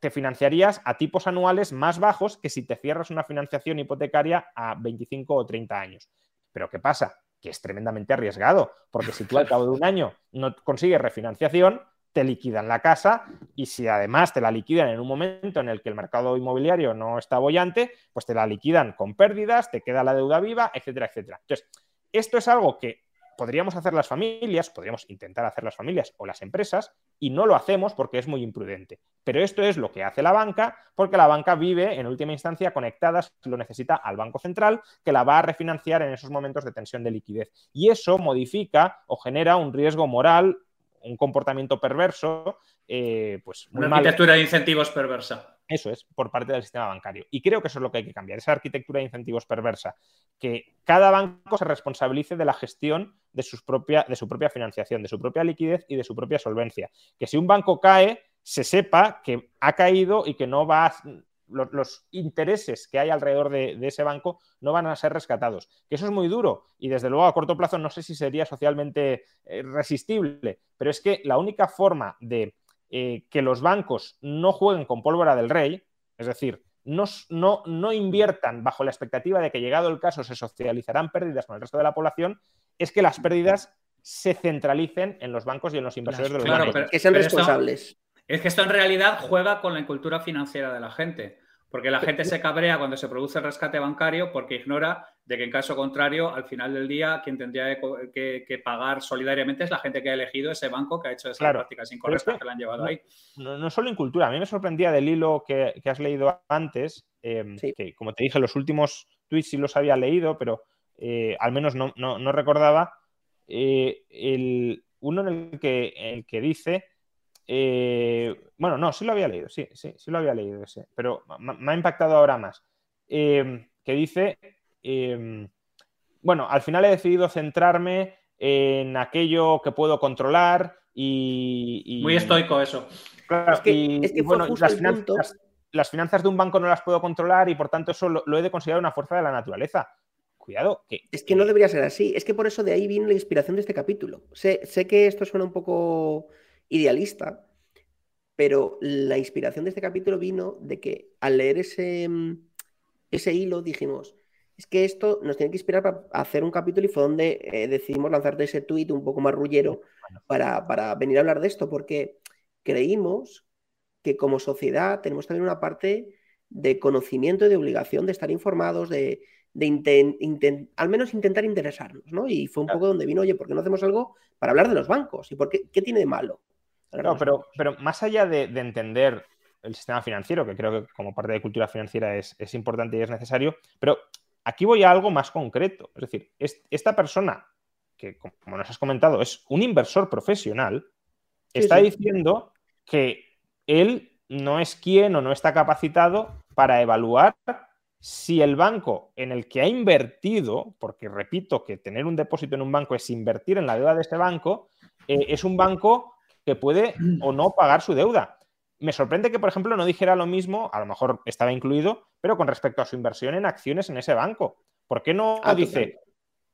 te financiarías a tipos anuales más bajos que si te cierras una financiación hipotecaria a 25 o 30 años. Pero ¿qué pasa? Que es tremendamente arriesgado, porque si tú al cabo de un año no consigues refinanciación, te liquidan la casa y si además te la liquidan en un momento en el que el mercado inmobiliario no está bollante, pues te la liquidan con pérdidas, te queda la deuda viva, etcétera, etcétera. Entonces, esto es algo que podríamos hacer las familias, podríamos intentar hacer las familias o las empresas y no lo hacemos porque es muy imprudente. Pero esto es lo que hace la banca porque la banca vive en última instancia conectada, si lo necesita, al Banco Central que la va a refinanciar en esos momentos de tensión de liquidez. Y eso modifica o genera un riesgo moral un comportamiento perverso, eh, pues una arquitectura de incentivos perversa. Eso es, por parte del sistema bancario. Y creo que eso es lo que hay que cambiar, esa arquitectura de incentivos perversa, que cada banco se responsabilice de la gestión de, sus propia, de su propia financiación, de su propia liquidez y de su propia solvencia. Que si un banco cae, se sepa que ha caído y que no va a, los, intereses que hay alrededor de, ese banco no van a ser rescatados. Que eso es muy duro y desde luego a corto plazo no sé si sería socialmente eh, resistible, pero es que la única forma de eh, que los bancos no jueguen con pólvora del rey, es decir, no, no, no, inviertan bajo la expectativa de que llegado el caso se socializarán pérdidas con el resto de la población, es que las pérdidas se centralicen en los bancos y en los inversores de los bancos. que sean responsables. Es que esto en realidad juega con la cultura financiera de la gente, porque la gente se cabrea cuando se produce el rescate bancario porque ignora de que en caso contrario, al final del día, quien tendría que, pagar solidariamente es la gente que ha elegido ese banco que ha hecho esas prácticas incorrectas que, le han llevado ahí. No, solo en cultura, a mí me sorprendía del hilo que, has leído antes, em, que como te dije, los últimos tweets sí los había leído, pero eh, al menos no, recordaba. Eh, el, uno en el que, el que dice eh, bueno, no, sí lo había leído, sí, sí, sí lo había leído ese, pero me ha impactado ahora más. Eh, que dice, eh, bueno, al final he decidido centrarme en aquello que puedo controlar y... Muy estoico eso. es que, bueno, las, finanzas, de un banco no las puedo controlar y por tanto eso lo, he de considerar una fuerza de la naturaleza. Cuidado. Que, es que no debería ser así. Es que por eso de ahí viene la inspiración de este capítulo. sé que esto suena un poco idealista, pero la inspiración de este capítulo vino de que al leer ese, mm, ese hilo dijimos, es que esto nos tiene que inspirar para hacer un capítulo y fue donde eh, decidimos lanzarte ese tuit un poco más rullero para, para venir a hablar de esto, porque creímos que como sociedad tenemos también una parte de conocimiento y de obligación de estar informados, de, al menos intentar interesarnos, ¿no? Y fue un poco donde vino, oye, ¿por qué no hacemos algo para hablar de los bancos? ¿Y por qué, qué tiene de malo? No, pero, pero más allá de, entender el sistema financiero, que creo que como parte de cultura financiera es, importante y es necesario, pero aquí voy a algo más concreto. Es decir, esta persona, que como nos has comentado, es un inversor profesional, está diciendo que él no es quien o no está capacitado para evaluar si el banco en el que ha invertido, porque repito que tener un depósito en un banco es invertir en la deuda de ese banco, eh, es un banco que puede o no pagar su deuda. Me sorprende que, por ejemplo, no dijera lo mismo, a lo mejor estaba incluido, pero con respecto a su inversión en acciones en ese banco. ¿Por qué no ah, dice,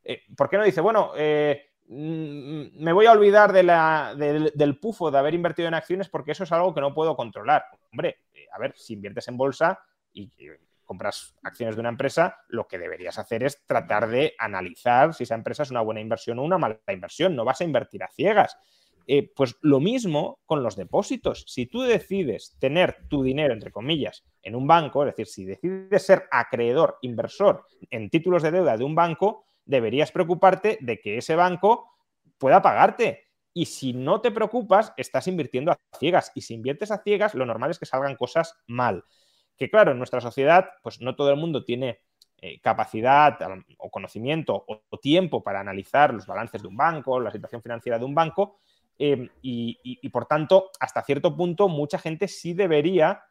eh, ¿por qué no dice, bueno, eh, mm, me voy a olvidar del pufo de haber invertido en acciones porque eso es algo que no puedo controlar? Hombre, a ver, si inviertes en bolsa y compras acciones de una empresa, lo que deberías hacer es tratar de analizar si esa empresa es una buena inversión o una mala inversión. No vas a invertir a ciegas. Eh, pues lo mismo con los depósitos. Si tú decides tener tu dinero, entre comillas, en un banco, es decir, si decides ser acreedor, inversor en títulos de deuda de un banco, deberías preocuparte de que ese banco pueda pagarte. Y si no te preocupas, estás invirtiendo a ciegas. Y si inviertes a ciegas, lo normal es que salgan cosas mal. Que claro, en nuestra sociedad, pues no todo el mundo tiene eh, capacidad o conocimiento o, tiempo para analizar los balances de un banco, la situación financiera de un banco, em, y, por tanto, hasta cierto punto, mucha gente sí debería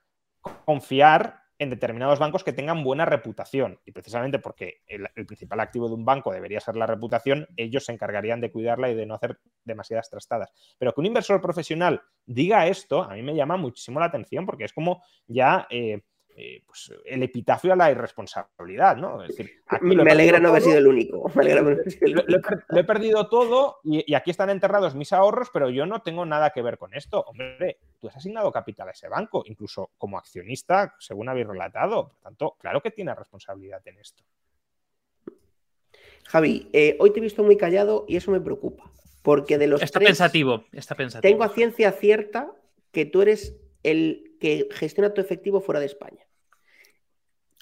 confiar en determinados bancos que tengan buena reputación. Y precisamente porque el, principal activo de un banco debería ser la reputación, ellos se encargarían de cuidarla y de no hacer demasiadas trastadas. Pero que un inversor profesional diga esto, a mí me llama muchísimo la atención porque es como ya... Eh, eh, pues, el epitafio a la irresponsabilidad, ¿no? me alegra no haber sido el único. Lo, he perdido todo y, aquí están enterrados mis ahorros, pero yo no tengo nada que ver con esto. Hombre, tú has asignado capital a ese banco, incluso como accionista, según habéis relatado. Por tanto, claro que tiene responsabilidad en esto. Javi, eh, hoy te he visto muy callado y eso me preocupa. Porque de los está pensativo, está pensativo. Tengo a ciencia cierta que tú eres el que gestiona tu efectivo fuera de España.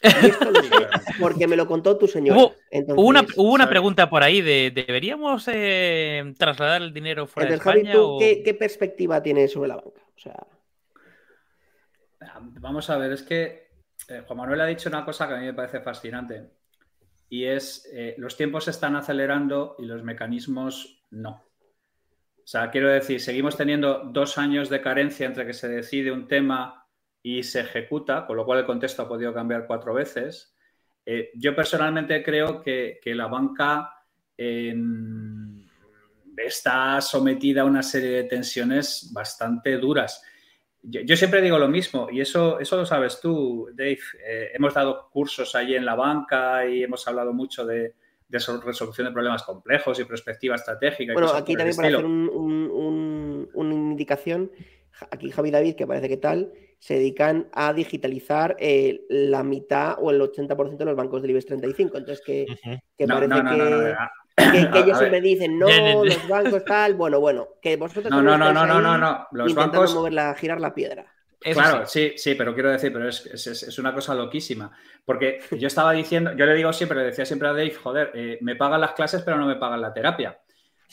porque me lo contó tu señor. Hubo, una, pregunta por ahí de ¿deberíamos eh, trasladar el dinero fuera de España? ¿qué, perspectiva tienes sobre la banca? Vamos a ver, es que eh, Juan Manuel ha dicho una cosa que a mí me parece fascinante y es eh, los tiempos se están acelerando y los mecanismos no. O sea, quiero decir, seguimos teniendo dos años de carencia entre que se decide un tema y se ejecuta, con lo cual el contexto ha podido cambiar cuatro veces. Eh, yo personalmente creo que, la banca está sometida a una serie de tensiones bastante duras. Yo, siempre digo lo mismo, y eso, eso lo sabes tú, Dave. Eh, hemos dado cursos allí en la banca y hemos hablado mucho de, resolución de problemas complejos y perspectiva estratégica. bueno, aquí también para hacer una indicación, aquí Javi David, que parece que tal, se dedican a digitalizar eh, la mitad o el 80% de los bancos del IBEX 35. Entonces, que, parece que, ellos me dicen, no, los bancos tal, bueno, bueno, que vosotros no, no, no, no, no, no, no, los bancos moverla, girar la piedra. Claro, sí. sí, pero quiero decir, pero es, es, una cosa loquísima. Porque yo estaba diciendo, yo le digo siempre, le decía siempre a Dave, joder, eh, me pagan las clases, pero no me pagan la terapia.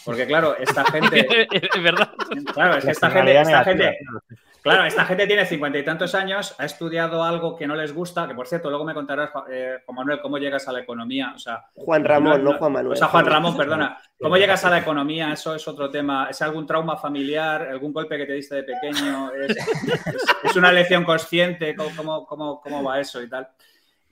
Porque claro, esta gente. es verdad. Claro, es que esta gente, esta gente, Claro, esta gente tiene cincuenta y tantos años, ha estudiado algo que no les gusta, que por cierto, luego me contarás, eh, Juan Manuel, cómo llegas a la economía. O sea, Juan Ramón, no, Juan Manuel. O sea, Juan Ramón, perdona. ¿Cómo llegas a la economía? Eso es otro tema. ¿Es algún trauma familiar? ¿Algún golpe que te diste de pequeño? ¿Es, una lección consciente? ¿Cómo, cómo, va eso y tal?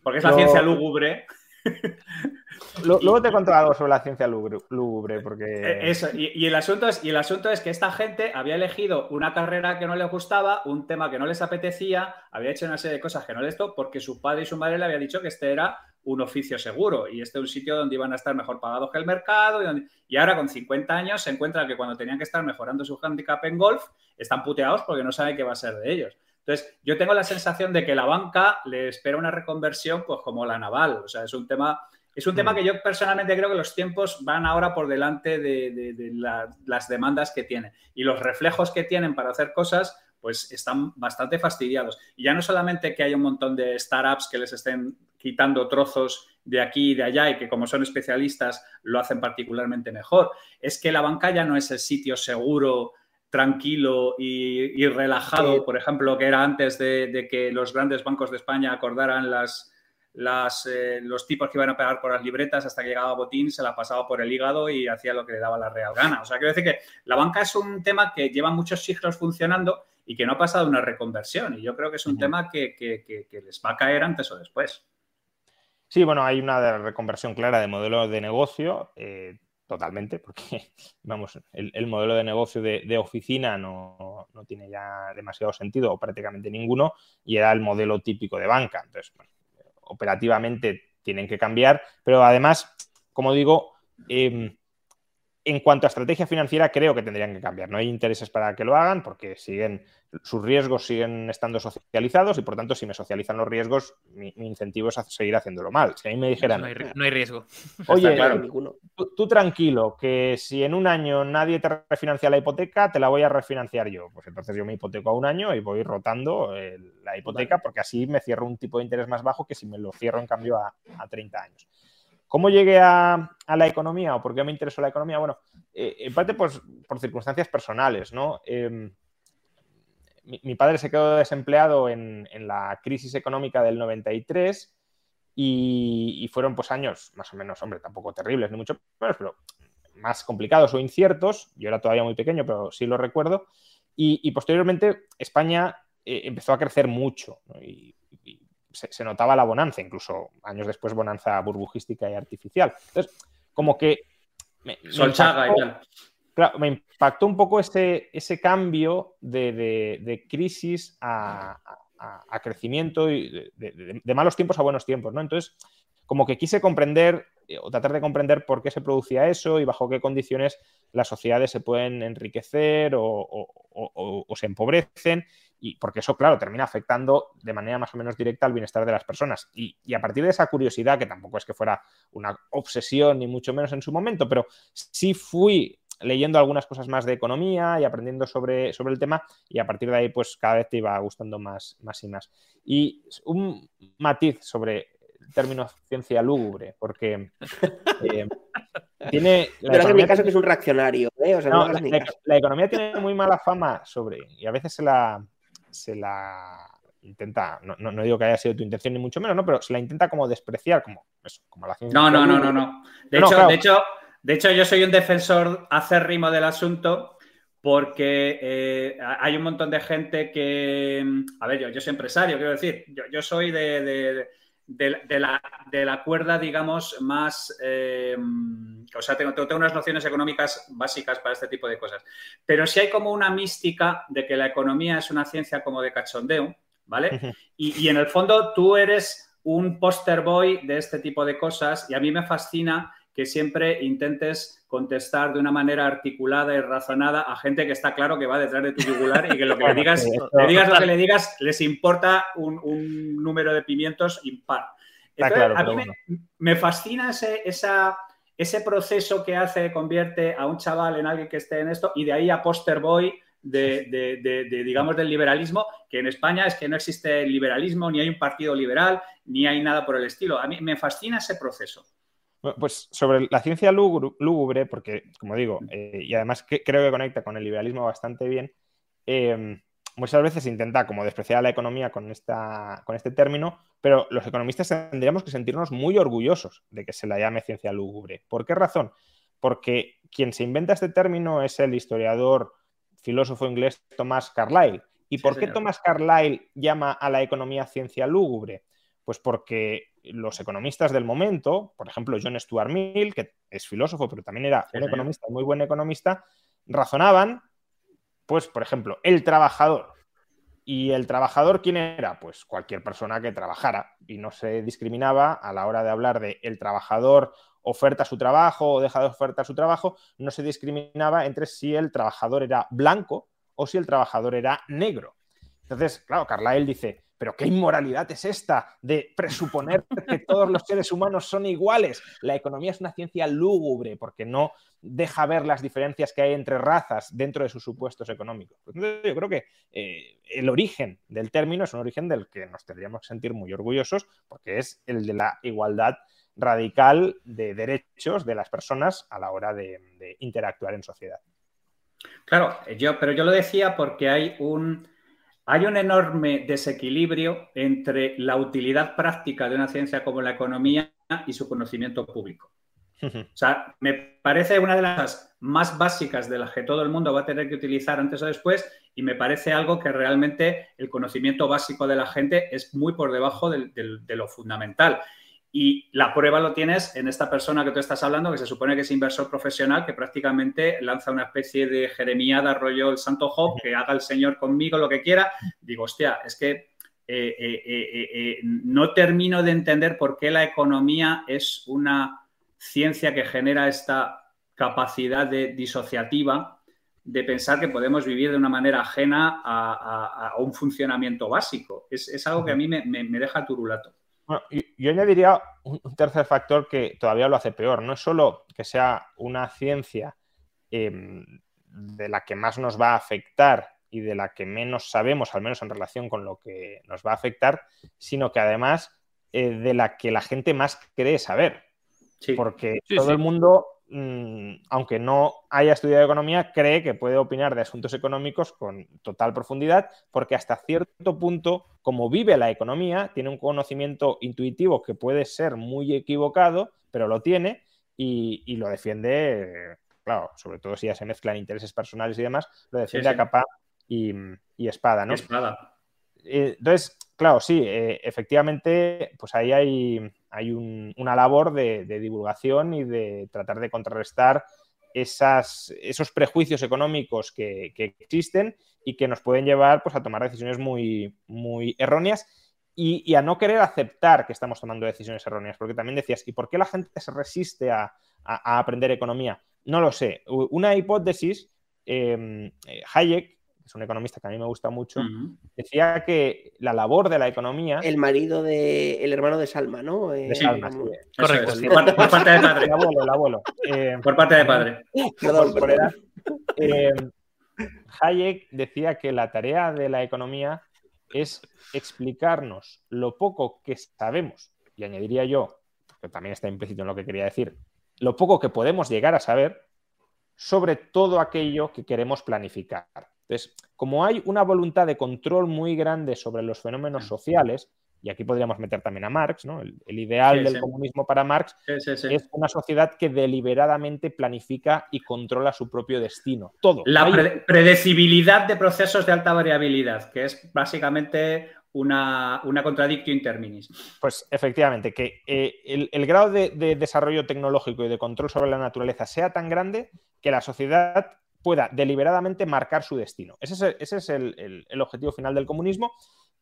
Porque es la ciencia lúgubre. Luego te cuento algo sobre la ciencia lúgubre, porque... Eh, eso, y, el asunto es, y el asunto es que esta gente había elegido una carrera que no les gustaba, un tema que no les apetecía, había hecho una serie de cosas que no les tocó, porque su padre y su madre le habían dicho que este era un oficio seguro y este es un sitio donde iban a estar mejor pagados que el mercado y, ahora con 50 años se encuentran que cuando tenían que estar mejorando su handicap en golf están puteados porque no saben qué va a ser de ellos. Entonces, yo tengo la sensación de que la banca le espera una reconversión pues como la naval, o sea, es un tema es un tema mm. que yo personalmente creo que los tiempos van ahora por delante de, las demandas que tienen y los reflejos que tienen para hacer cosas, pues están bastante fastidiados. Y ya no solamente que hay un montón de startups que les estén quitando trozos de aquí y de allá y que como son especialistas lo hacen particularmente mejor, es que la banca ya no es el sitio seguro tranquilo y, relajado, por ejemplo, que era antes de, que los grandes bancos de España acordaran las, eh, los tipos que iban a pagar por las libretas hasta que llegaba Botín, se la pasaba por el hígado y hacía lo que le daba la real gana. O sea, quiero decir que la banca es un tema que lleva muchos siglos funcionando y que no ha pasado una reconversión. Y yo creo que es un tema que, les va a caer antes o después. Sí, bueno, hay una reconversión clara de modelo de negocio, eh, totalmente, porque, vamos, el, modelo de negocio de, oficina no, no, tiene ya demasiado sentido o prácticamente ninguno, y era el modelo típico de banca. Entonces, operativamente tienen que cambiar, pero además, como digo, em, en cuanto a estrategia financiera, creo que tendrían que cambiar. No hay intereses para que lo hagan porque siguen, sus riesgos siguen estando socializados y por tanto, si me socializan los riesgos, mi, incentivo es seguir haciéndolo mal. Si a mí me dijeran. No hay, riesgo. Oye, tú, tranquilo, que si en un año nadie te refinancia la hipoteca, te la voy a refinanciar yo. Pues entonces yo me hipoteco a un año y voy rotando la hipoteca porque así me cierro un tipo de interés más bajo que si me lo cierro en cambio a, a 30 años. ¿Cómo llegué a, la economía o por qué me interesó la economía? Bueno, eh, en parte pues, por circunstancias personales, ¿no? Em, mi, padre se quedó desempleado en, la crisis económica del 93 y, fueron pues años más o menos, hombre, tampoco terribles, ni mucho menos, pero más complicados o inciertos. Yo era todavía muy pequeño, pero sí lo recuerdo. Y, posteriormente España eh, empezó a crecer mucho y se, notaba la bonanza, incluso años después bonanza burbujística y artificial. Entonces, como que... Me, Solchaga Claro, me impactó un poco ese, ese cambio de, crisis a, crecimiento y de, malos tiempos a buenos tiempos, ¿no? Entonces, como que quise comprender eh, o tratar de comprender por qué se producía eso y bajo qué condiciones las sociedades se pueden enriquecer o se empobrecen y porque eso, claro, termina afectando de manera más o menos directa al bienestar de las personas. Y, a partir de esa curiosidad, que tampoco es que fuera una obsesión ni mucho menos en su momento, pero sí fui leyendo algunas cosas más de economía y aprendiendo sobre, sobre el tema y a partir de ahí pues cada vez te iba gustando más, más y más. Y un matiz sobre el término ciencia lúgubre, porque eh, tiene... La Pero en mi caso que es un reaccionario. ¿eh? la, economía tiene muy mala fama sobre, y a veces se la, se la intenta, no, digo que haya sido tu intención ni mucho menos, ¿no? Pero se la intenta como despreciar, como como la ciencia. No, no, no, no, no. De, hecho, de, hecho, de hecho, yo soy un defensor acérrimo del asunto porque eh, hay un montón de gente que, a ver, yo, yo soy empresario, quiero decir, yo, soy de, de, la, de, la, cuerda, digamos, más... Eh, o sea, tengo, tengo, unas nociones económicas básicas para este tipo de cosas. Pero sí hay como una mística de que la economía es una ciencia como de cachondeo, ¿vale? Y, y en el fondo tú eres un poster boy de este tipo de cosas y a mí me fascina que siempre intentes contestar de una manera articulada y razonada a gente que está claro que va detrás de tu yugular y que lo que le digas, le digas lo que le digas, les importa un, número de pimientos impar. a mí me, fascina ese, esa, ese proceso que hace, convierte a un chaval en alguien que esté en esto y de ahí a poster boy de, digamos, del liberalismo, que en España es que no existe liberalismo, ni hay un partido liberal, ni hay nada por el estilo. A mí me fascina ese proceso. Pues sobre la ciencia lúgubre, porque, como digo, eh, y además que, creo que conecta con el liberalismo bastante bien, em, muchas veces se intenta como despreciar la economía con, esta, con este término, pero los economistas tendríamos que sentirnos muy orgullosos de que se la llame ciencia lúgubre. ¿Por qué razón? Porque quien se inventa este término es el historiador, filósofo inglés Thomas Carlyle. ¿Y por qué Thomas Carlyle llama a la economía ciencia lúgubre? Pues porque los economistas del momento, por ejemplo, John Stuart Mill, que es filósofo, pero también era un economista, muy buen economista, razonaban, pues, por ejemplo, el trabajador ¿Y el trabajador quién era? Pues cualquier persona que trabajara y no se discriminaba a la hora de hablar de el trabajador oferta su trabajo o deja de ofertar su trabajo, no se discriminaba entre si el trabajador era blanco o si el trabajador era negro. Entonces, claro, Carlyle dice, pero qué inmoralidad es esta de presuponer que todos los seres humanos son iguales. La economía es una ciencia lúgubre porque no deja ver las diferencias que hay entre razas dentro de sus supuestos económicos. Yo creo que eh, el origen del término es un origen del que nos tendríamos que sentir muy orgullosos porque es el de la igualdad radical de derechos de las personas a la hora de, de interactuar en sociedad. Claro, yo, pero yo lo decía porque hay un hay un enorme desequilibrio entre la utilidad práctica de una ciencia como la economía y su conocimiento público. O sea, me parece una de las más básicas de las que todo el mundo va a tener que utilizar antes o después y me parece algo que realmente el conocimiento básico de la gente es muy por debajo de, de lo fundamental. Y la prueba lo tienes en esta persona que tú estás hablando, que se supone que es inversor profesional, que prácticamente lanza una especie de jeremiada rollo el santo Job, que haga el Señor conmigo lo que quiera. Digo, hostia, es que eh, eh, eh, no termino de entender por qué la economía es una ciencia que genera esta capacidad de, disociativa de pensar que podemos vivir de una manera ajena a, un funcionamiento básico. Es, algo que a mí me deja turulato. Bueno, yo añadiría un, tercer factor que todavía lo hace peor. No es solo que sea una ciencia em, de la que más nos va a afectar y de la que menos sabemos, al menos en relación con lo que nos va a afectar, sino que además eh, de la que la gente más cree saber. Porque todo el mundo aunque no haya estudiado economía, cree que puede opinar de asuntos económicos con total profundidad, porque hasta cierto punto, como vive la economía, tiene un conocimiento intuitivo que puede ser muy equivocado, pero lo tiene y, lo defiende, claro, sobre todo si ya se mezclan intereses personales y demás, lo defiende a capa y, espada, ¿no? Espada. Eh, entonces, claro, sí, eh, efectivamente, pues ahí hay, hay una labor de, divulgación y de tratar de contrarrestar esas, esos prejuicios económicos que, existen y que nos pueden llevar pues, a tomar decisiones muy, muy erróneas y, a no querer aceptar que estamos tomando decisiones erróneas. Porque también decías, ¿y por qué la gente se resiste a, aprender economía? No lo sé. Una hipótesis, eh, Hayek es un economista que a mí me gusta mucho, decía que la labor de la economía... El marido de... el hermano de Salma, ¿no? de eh, Salma, sí. Correcto, por, parte de padre. El abuelo, el abuelo. Eh, por parte de padre. Perdón, perdón. Eh, Hayek decía que la tarea de la economía es explicarnos lo poco que sabemos, y añadiría yo, que también está implícito en lo que quería decir, lo poco que podemos llegar a saber sobre todo aquello que queremos planificar. Entonces, como hay una voluntad de control muy grande sobre los fenómenos sociales, y aquí podríamos meter también a Marx, ¿no? El, ideal del comunismo para Marx es una sociedad que deliberadamente planifica y controla su propio destino. Todo. La predecibilidad de procesos de alta variabilidad, que es básicamente una, una contradictio in terminis. Pues efectivamente, que eh, el, grado de, desarrollo tecnológico y de control sobre la naturaleza sea tan grande que la sociedad pueda deliberadamente marcar su destino. Ese es, el, objetivo final del comunismo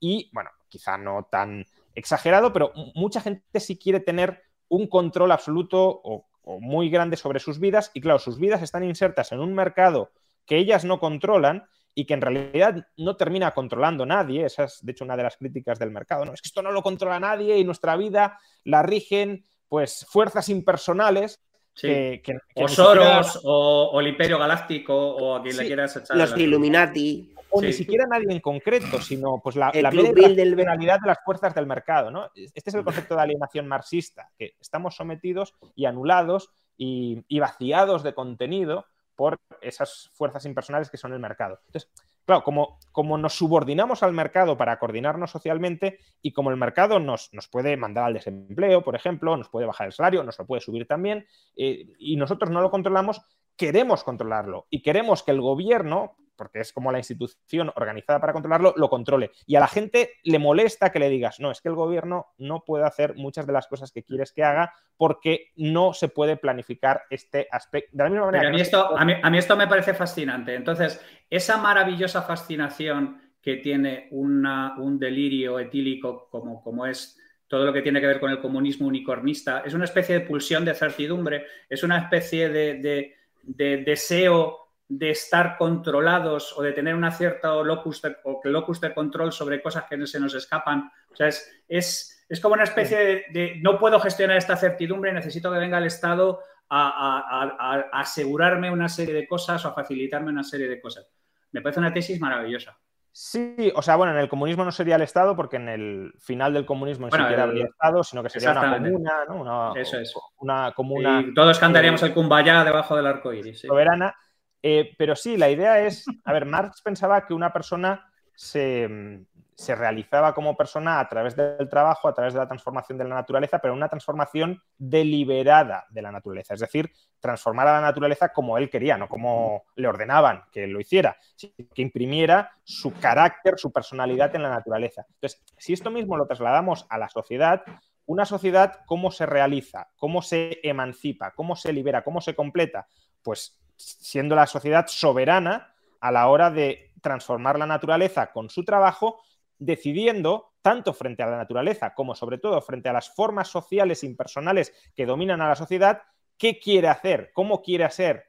y, bueno, quizá no tan exagerado, pero mucha gente sí quiere tener un control absoluto o, muy grande sobre sus vidas y, claro, sus vidas están insertas en un mercado que ellas no controlan y que en realidad no termina controlando nadie. Esa es, de hecho, una de las críticas del mercado. No, es que esto no lo controla nadie y nuestra vida la rigen pues fuerzas impersonales que, o Soros, o, el Imperio Galáctico, o a quien le quieras echar. Los Illuminati. O ni siquiera nadie en concreto, sino pues la, la de las fuerzas del mercado. ¿no? Este es el concepto de alienación marxista, que estamos sometidos y anulados y, y vaciados de contenido por esas fuerzas impersonales que son el mercado. Entonces, claro, como, como nos subordinamos al mercado para coordinarnos socialmente y como el mercado nos, nos, puede mandar al desempleo, por ejemplo, nos puede bajar el salario, nos lo puede subir también, eh, y nosotros no lo controlamos, queremos controlarlo y queremos que el gobierno, porque es como la institución organizada para controlarlo, lo controle. Y a la gente le molesta que le digas, no, es que el gobierno no puede hacer muchas de las cosas que quieres que haga porque no se puede planificar este aspecto. De la misma manera... a, mí esto, a, mí, esto me parece fascinante. Entonces, esa maravillosa fascinación que tiene un delirio etílico como, como es todo lo que tiene que ver con el comunismo unicornista. Es una especie de pulsión de certidumbre, es una especie de, deseo de estar controlados o de tener una cierta locus de, o locus de control sobre cosas que se nos escapan. O sea, es, es, como una especie de, no puedo gestionar esta certidumbre, necesito que venga el Estado a, a asegurarme una serie de cosas o a facilitarme una serie de cosas. Me parece una tesis maravillosa. Sí, o sea, bueno, en el comunismo no sería el Estado porque en el final del comunismo ni siquiera habría Estado, sino que sería una comuna, ¿no? Una, Eso es. Una comuna. Y todos cantaríamos el kumbaya debajo del arco iris. Soberana. Eh, pero sí, la idea es. A ver, Marx pensaba que una persona se, se realizaba como persona a través del trabajo, a través de la transformación de la naturaleza, pero una transformación deliberada de la naturaleza, es decir, transformar a la naturaleza como él quería, no como le ordenaban que lo hiciera, que imprimiera su carácter, su personalidad en la naturaleza. Entonces, si esto mismo lo trasladamos a la sociedad, una sociedad, ¿cómo se realiza? ¿Cómo se emancipa? ¿Cómo se libera? ¿Cómo se completa? Pues siendo la sociedad soberana a la hora de transformar la naturaleza con su trabajo decidiendo, tanto frente a la naturaleza como sobre todo frente a las formas sociales impersonales que dominan a la sociedad, qué quiere hacer, cómo quiere ser,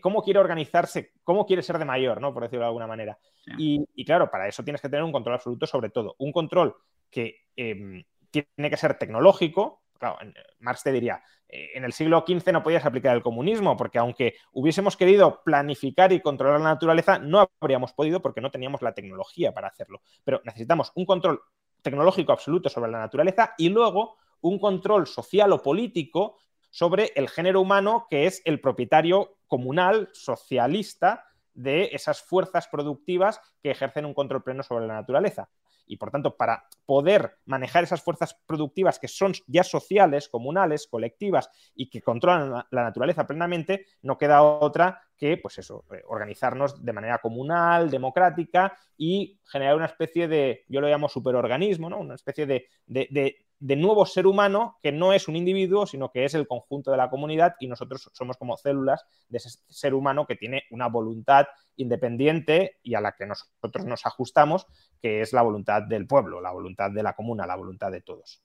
cómo quiere organizarse, cómo quiere ser de mayor, ¿no? Por decirlo de alguna manera. Y, claro, para eso tienes que tener un control absoluto sobre todo. Un control que em, tiene que ser tecnológico. Claro, Marx te diría, eh, en el siglo XV no podías aplicar el comunismo, porque aunque hubiésemos querido planificar y controlar la naturaleza, no habríamos podido porque no teníamos la tecnología para hacerlo. Pero necesitamos un control tecnológico absoluto sobre la naturaleza y luego un control social o político sobre el género humano, que es el propietario comunal, socialista, de esas fuerzas productivas que ejercen un control pleno sobre la naturaleza. Y por tanto, para poder manejar esas fuerzas productivas que son ya sociales, comunales, colectivas y que controlan la, naturaleza plenamente, no queda otra que, pues eso, eh, organizarnos de manera comunal, democrática y generar una especie de, yo lo llamo superorganismo, ¿no? Una especie de, de nuevo ser humano que no es un individuo, sino que es el conjunto de la comunidad y nosotros somos como células de ese ser humano que tiene una voluntad independiente y a la que nosotros nos ajustamos, que es la voluntad del pueblo, la voluntad de la comuna, la voluntad de todos.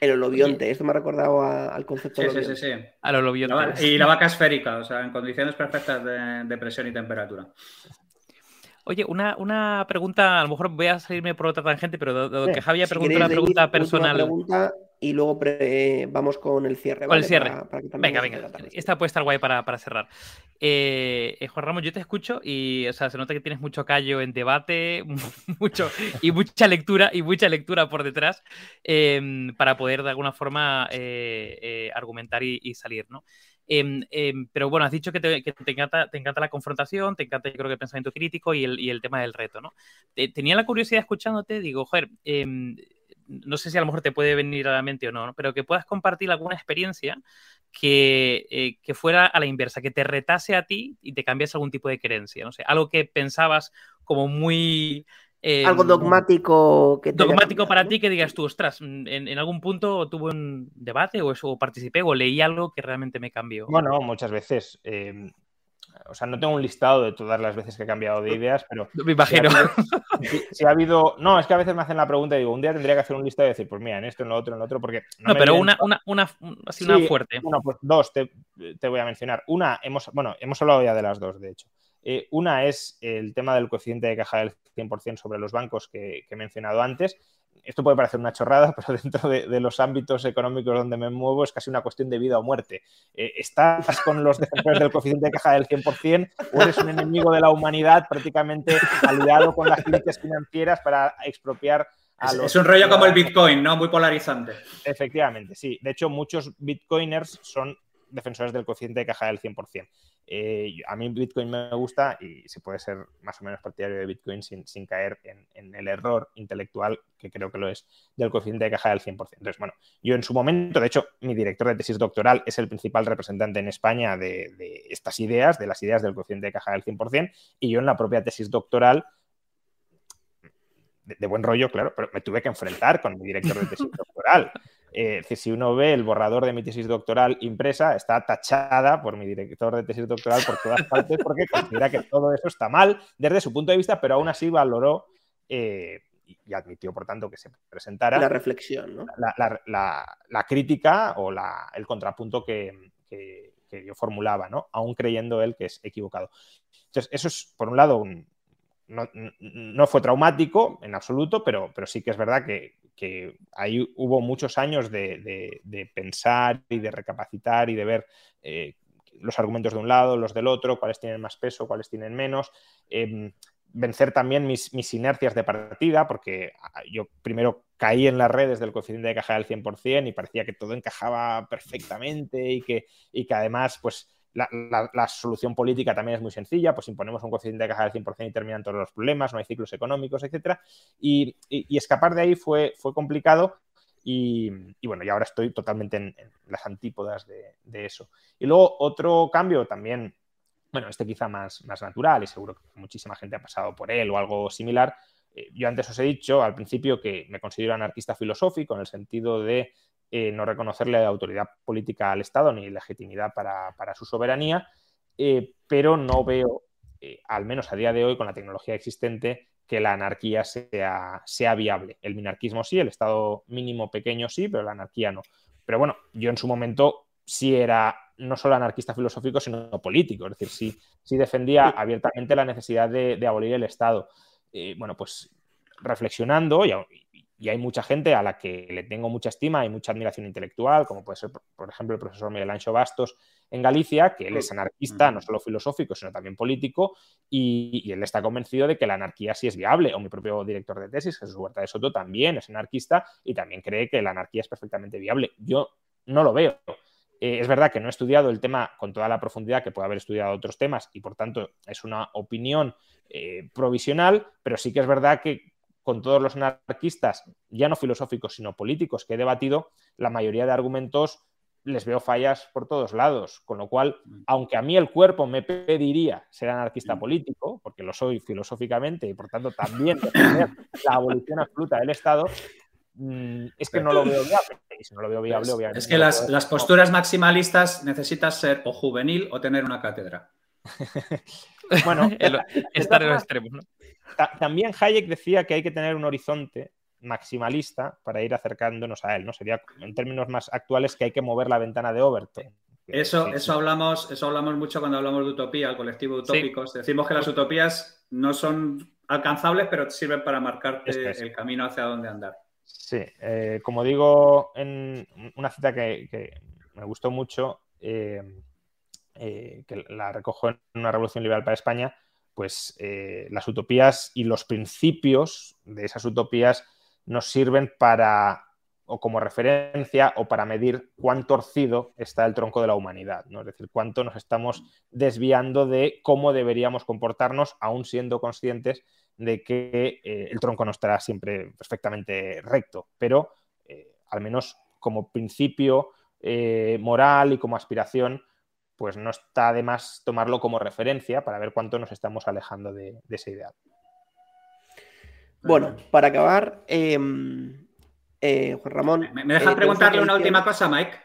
El holobionte, esto me ha recordado al concepto sí, Sí, sí, sí. Al y la vaca esférica, o sea, en condiciones perfectas de presión y temperatura. Oye, una, pregunta, a lo mejor voy a salirme por otra tangente, pero que Javier preguntó una pregunta personal. Pregunta y luego vamos con el cierre. Con el cierre. venga, venga. Esta puede estar guay para, cerrar. Eh, eh, Juan Ramos, yo te escucho y o sea, se nota que tienes mucho callo en debate, mucho y mucha lectura y mucha lectura por detrás em, para poder de alguna forma eh, argumentar y, salir, ¿no? Em, em, pero bueno, has dicho que, te, encanta, te, encanta, la confrontación, te encanta, yo creo que el pensamiento crítico y el, tema del reto, ¿no? tenía la curiosidad escuchándote, digo, joder, em, no sé si a lo mejor te puede venir a la mente o no, pero que puedas compartir alguna experiencia que, eh, que, fuera a la inversa, que te retase a ti y te cambiase algún tipo de creencia, no sé, algo que pensabas como muy algo dogmático que Dogmático para ti que digas tú, ostras, mm, en, algún punto tuve un debate o, eso, participé o leí algo que realmente me cambió. Bueno, muchas veces. Em, o sea, no tengo un listado de todas las veces que he cambiado de ideas, pero. Me imagino. Si ha, habido, No, es que a veces me hacen la pregunta y digo, un día tendría que hacer un listado y decir, pues mira, en esto, en lo otro, en lo otro, porque. No, pero una, una, una, así una fuerte. Bueno, pues dos te, te, voy a mencionar. Una, hemos, bueno, hemos hablado ya de las dos, de hecho. Eh, una es el tema del coeficiente de caja del 100% sobre los bancos que, he mencionado antes. Esto puede parecer una chorrada, pero dentro de, los ámbitos económicos donde me muevo es casi una cuestión de vida o muerte. Eh, ¿Estás con los defensores del coeficiente de caja del 100% o eres un enemigo de la humanidad prácticamente aliado con las clientes financieras para expropiar a los... Es un rollo como el Bitcoin, ¿no? Muy polarizante. Efectivamente, sí. De hecho, muchos Bitcoiners son defensores del coeficiente de caja del 100%. Eh, a mí Bitcoin me gusta y se puede ser más o menos partidario de Bitcoin sin, caer en, el error intelectual, que creo que lo es, del coeficiente de caja del 100%. Entonces, bueno, yo en su momento, de hecho, mi director de tesis doctoral es el principal representante en España de, estas ideas, de las ideas del coeficiente de caja del 100%, y yo en la propia tesis doctoral de, buen rollo, claro, pero me tuve que enfrentar con mi director de tesis doctoral. Eh, si uno ve el borrador de mi tesis doctoral impresa, está tachada por mi director de tesis doctoral por todas partes porque considera que todo eso está mal desde su punto de vista, pero aún así valoró eh, y admitió, por tanto, que se presentara la reflexión, ¿no? la, crítica o el contrapunto que, yo formulaba, ¿no? aún creyendo él que es equivocado. Entonces, eso es, por un lado, no, fue traumático en absoluto, pero, pero sí que es verdad que, que ahí hubo muchos años de, pensar y de recapacitar y de ver eh, los argumentos de un lado, los del otro, cuáles tienen más peso, cuáles tienen menos. Em, vencer también mis, mis, inercias de partida, porque ah, yo primero caí en las redes del coeficiente de caja del 100% y parecía que todo encajaba perfectamente y que, y que además, pues la, solución política también es muy sencilla, pues imponemos un coeficiente de caja del 100% y terminan todos los problemas, no hay ciclos económicos, etc. Y, escapar de ahí fue, fue complicado y, bueno, y ahora estoy totalmente en, las antípodas de, eso. Y luego otro cambio también, bueno, este quizá más, más natural y seguro que muchísima gente ha pasado por él o algo similar. Eh, yo antes os he dicho al principio que me considero anarquista filosófico en el sentido de eh, no reconocerle autoridad política al Estado ni legitimidad para, su soberanía, eh, pero no veo, eh, al menos a día de hoy, con la tecnología existente, que la anarquía sea, sea viable. El minarquismo sí, el Estado mínimo pequeño sí, pero la anarquía no. Pero bueno, yo en su momento sí era no solo anarquista filosófico, sino político, es decir, sí, defendía abiertamente la necesidad de, abolir el Estado. bueno, pues reflexionando, y, y hay mucha gente a la que le tengo mucha estima y mucha admiración intelectual, como puede ser, por ejemplo, el profesor Miguel Ancho Bastos en Galicia, que él es anarquista, no solo filosófico, sino también político, y, él está convencido de que la anarquía sí es viable. O mi propio director de tesis, Jesús Huerta de Soto, también es anarquista y también cree que la anarquía es perfectamente viable. Yo no lo veo. Eh, es verdad que no he estudiado el tema con toda la profundidad que puede haber estudiado otros temas y por tanto es una opinión eh, provisional, pero sí que es verdad que con todos los anarquistas, ya no filosóficos, sino políticos que he debatido, la mayoría de argumentos les veo fallas por todos lados, con lo cual, mm. aunque a mí el cuerpo me pediría ser anarquista mm. político, porque lo soy filosóficamente y por tanto también la abolición absoluta del Estado, mm, es que no lo veo viable. Y si no lo veo viable, obviamente. Es que las, las posturas maximalistas necesitas ser o juvenil o tener una cátedra. bueno, estar en los extremos, ¿no? También Hayek decía que hay que tener un horizonte maximalista para ir acercándonos a él, ¿no? Sería en términos más actuales que hay que mover la ventana de Overton. Eso, eso, hablamos, eso hablamos mucho cuando hablamos de utopía, el colectivo utópicos. Decimos que las utopías no son alcanzables, pero sirven para marcarte el camino hacia dónde andar. Sí, eh, como digo en una cita que, me gustó mucho, eh, eh, que la recojo en una revolución liberal para España, pues eh, las utopías y los principios de esas utopías nos sirven para o como referencia o para medir cuán torcido está el tronco de la humanidad, ¿no? Es decir, cuánto nos estamos desviando de cómo deberíamos comportarnos, aún siendo conscientes de que eh, el tronco no estará siempre perfectamente recto, pero eh, al menos como principio moral y como aspiración, pues no está de más tomarlo como referencia para ver cuánto nos estamos alejando de, ese ideal. Bueno, para acabar, em, eh, Juan Ramón. ¿Me, me dejas eh, preguntarle una última cosa, Mike?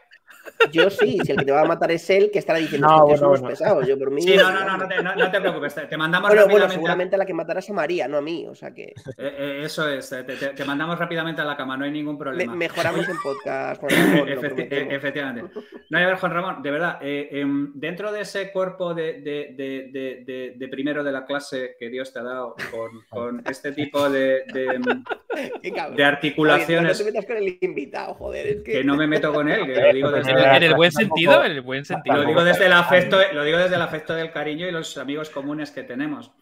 Yo sí, si el que te va a matar es él, que estará diciendo no, que somos pesados. Yo por mí. Sí, no, no, no, no te, no, te preocupes. Te, mandamos bueno, rápidamente. Bueno, seguramente la que matarás a María, no a mí. O sea que. Eh, eh, eso es, te, mandamos rápidamente a la cama, no hay ningún problema. mejoramos el podcast, Juan Ramón. efectivamente. No, a ver, Juan Ramón, de verdad, eh, em, dentro de ese cuerpo de, de, de, primero de la clase que Dios te ha dado, con, con este tipo de, de, articulaciones. no te metas con el invitado, joder. Es que... que no me meto con él, que lo digo desde en el buen sentido, en el buen sentido. Lo digo desde el afecto, lo digo desde el afecto del cariño y los amigos comunes que tenemos.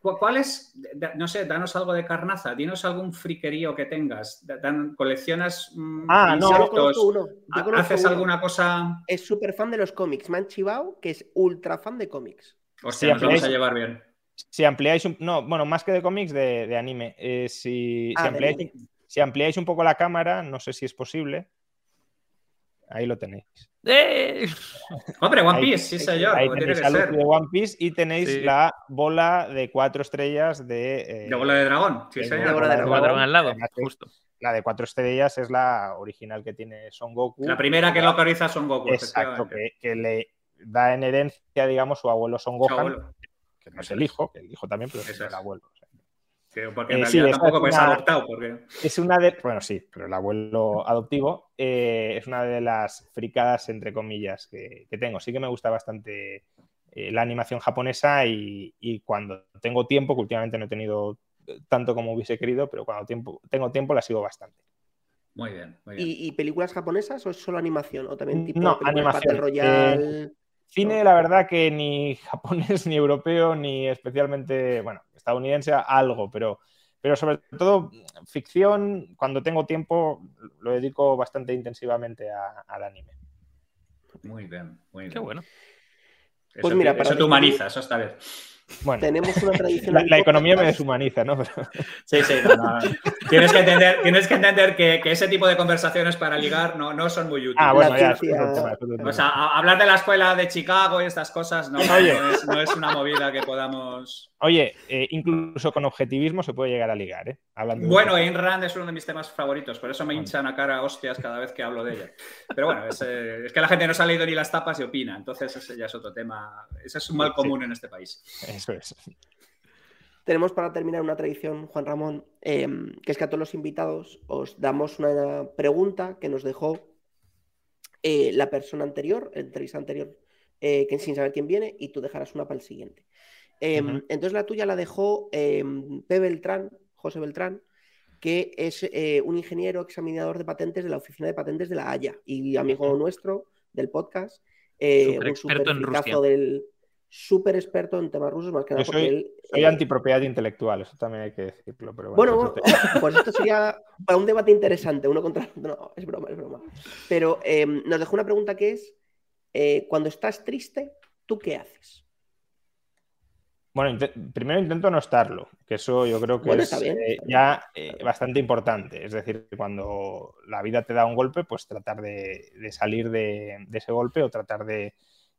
¿Cuál es, no sé, danos algo de carnaza, dinos algún friquerío que tengas, Dan, coleccionas mm, ah, no, uno. ¿Haces alguna cosa? Es súper fan de los cómics, me han chivado que es ultra fan de cómics. Hostia, nos vamos a llevar bien. Si ampliáis un, no, bueno, más que de cómics, de, anime. Eh, si, ah, ampliáis, si ampliáis un poco la cámara, no sé si es posible. Ahí lo tenéis. ¡Eh! Hombre, One Piece, sí, señor. Ahí tenéis el de One Piece y tenéis la bola de cuatro estrellas de. Eh, de bola de dragón, sí, señor. De bola de dragón, al lado, justo. la de cuatro estrellas es la original que tiene Son Goku. La primera que localiza Son Goku. Exacto, que, que, le da en herencia, digamos, su abuelo Son Gohan, que no es el hijo, que el hijo también, pero es el abuelo. Porque en eh, realidad sí, tampoco es, una, adoptado. Porque... Es una de. Bueno, sí, pero el abuelo adoptivo eh, es una de las fricadas, entre comillas, que, que tengo. Sí que me gusta bastante eh, la animación japonesa y, y, cuando tengo tiempo, que últimamente no he tenido tanto como hubiese querido, pero cuando tiempo, tengo tiempo la sigo bastante. Muy bien, muy bien. ¿Y, ¿Y, películas japonesas o es solo animación? ¿O también tipo no, animación. Royale? Eh, cine, la verdad que ni japonés, ni europeo, ni especialmente, bueno, estadounidense, algo, pero, pero sobre todo ficción, cuando tengo tiempo, lo dedico bastante intensivamente a, al anime. Muy bien, muy bien. Qué bueno. Eso, pues mira, eso te humaniza, eso está bien. Bueno, tenemos una tradición. La, la economía me deshumaniza, ¿no? Pero... Sí, sí, no, no. Tienes que entender, tienes que, entender que, que, ese tipo de conversaciones para ligar no, no son muy útiles. Ah, bueno, ya. O sea, hablar de la escuela de Chicago y estas cosas no, no, es, no es, una movida que podamos. Oye, eh, incluso con objetivismo se puede llegar a ligar, ¿eh? Hablando bueno, Ayn Rand es uno de mis temas favoritos, por eso me hinchan a cara hostias cada vez que hablo de ella. Pero bueno, es, eh, es, que la gente no se ha leído ni las tapas y opina, entonces ese ya es otro tema. Ese es un mal común sí. en este país. Eso es. Tenemos para terminar una tradición, Juan Ramón, eh, que es que a todos los invitados os damos una pregunta que nos dejó eh, la persona anterior, el entrevista anterior, eh, que sin saber quién viene, y tú dejarás una para el siguiente. Uh -huh. Entonces la tuya la dejó P. Beltrán, José Beltrán, que es eh, un ingeniero examinador de patentes de la Oficina de Patentes de la Haya y amigo uh -huh. nuestro del podcast. Super un super en Rusia. del súper experto en temas rusos, más que nada Yo soy, él, soy eh, antipropiedad intelectual, eso también hay que decirlo. Pero bueno, bueno pues esto sería para un debate interesante, uno contra otro. No, es broma, es broma. Pero eh, nos dejó una pregunta que es: eh, cuando estás triste, ¿tú qué haces? Bueno, int primero intento no estarlo, que eso yo creo que bueno, es eh, ya eh, bastante importante. Es decir, cuando la vida te da un golpe, pues tratar de, de salir de, de, ese golpe o tratar de,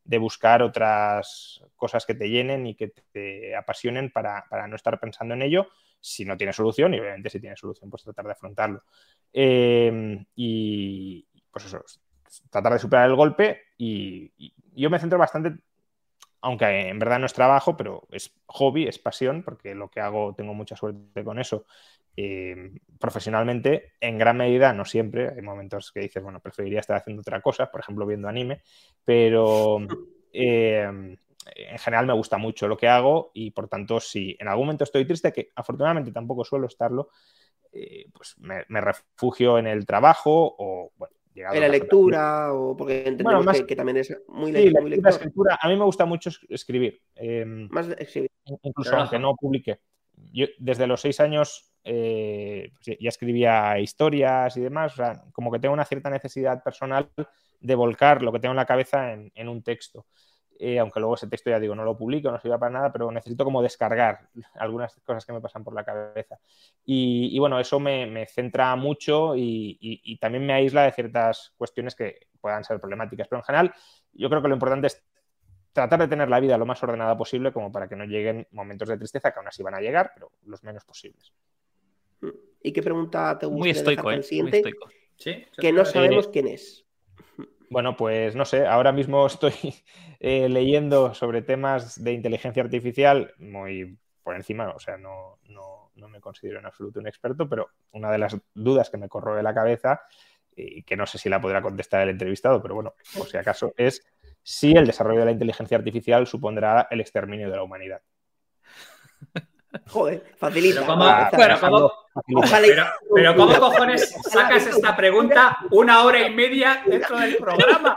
de, buscar otras cosas que te llenen y que te apasionen para, para, no estar pensando en ello si no tiene solución y obviamente si tiene solución, pues tratar de afrontarlo. Eh, y pues eso, tratar de superar el golpe y, y yo me centro bastante aunque en verdad no es trabajo, pero es hobby, es pasión, porque lo que hago tengo mucha suerte con eso. Eh, profesionalmente, en gran medida, no siempre, hay momentos que dices, bueno, preferiría estar haciendo otra cosa, por ejemplo, viendo anime, pero eh, en general me gusta mucho lo que hago y por tanto, si en algún momento estoy triste, que afortunadamente tampoco suelo estarlo, eh, pues me, me, refugio en el trabajo o, bueno, en la lectura o porque entendemos bueno, más, que, que, también es muy, sí, muy lector. escritura. A mí me gusta mucho escribir. Eh, más escribir. Incluso Pero aunque no publique. Yo desde los seis años eh, ya escribía historias y demás. O sea, como que tengo una cierta necesidad personal de volcar lo que tengo en la cabeza en, en un texto eh, aunque luego ese texto ya digo, no lo publico, no sirve para nada, pero necesito como descargar algunas cosas que me pasan por la cabeza. Y, y bueno, eso me, me, centra mucho y, y, y, también me aísla de ciertas cuestiones que puedan ser problemáticas. Pero en general, yo creo que lo importante es tratar de tener la vida lo más ordenada posible como para que no lleguen momentos de tristeza, que aún así van a llegar, pero los menos posibles. ¿Y qué pregunta te gusta? Muy estoico, ¿eh? Muy estoico. ¿Sí? Que no sabemos quién es. Bueno, pues no sé, ahora mismo estoy eh, leyendo sobre temas de inteligencia artificial muy por encima, o sea, no, no, no, me considero en absoluto un experto, pero una de las dudas que me corroe la cabeza, y que no sé si la podrá contestar el entrevistado, pero bueno, por si acaso, es si el desarrollo de la inteligencia artificial supondrá el exterminio de la humanidad. Joder, facilita. Pero ¿cómo, ¿cómo, pero, pero ¿cómo cojones sacas esta pregunta una hora y media dentro del programa?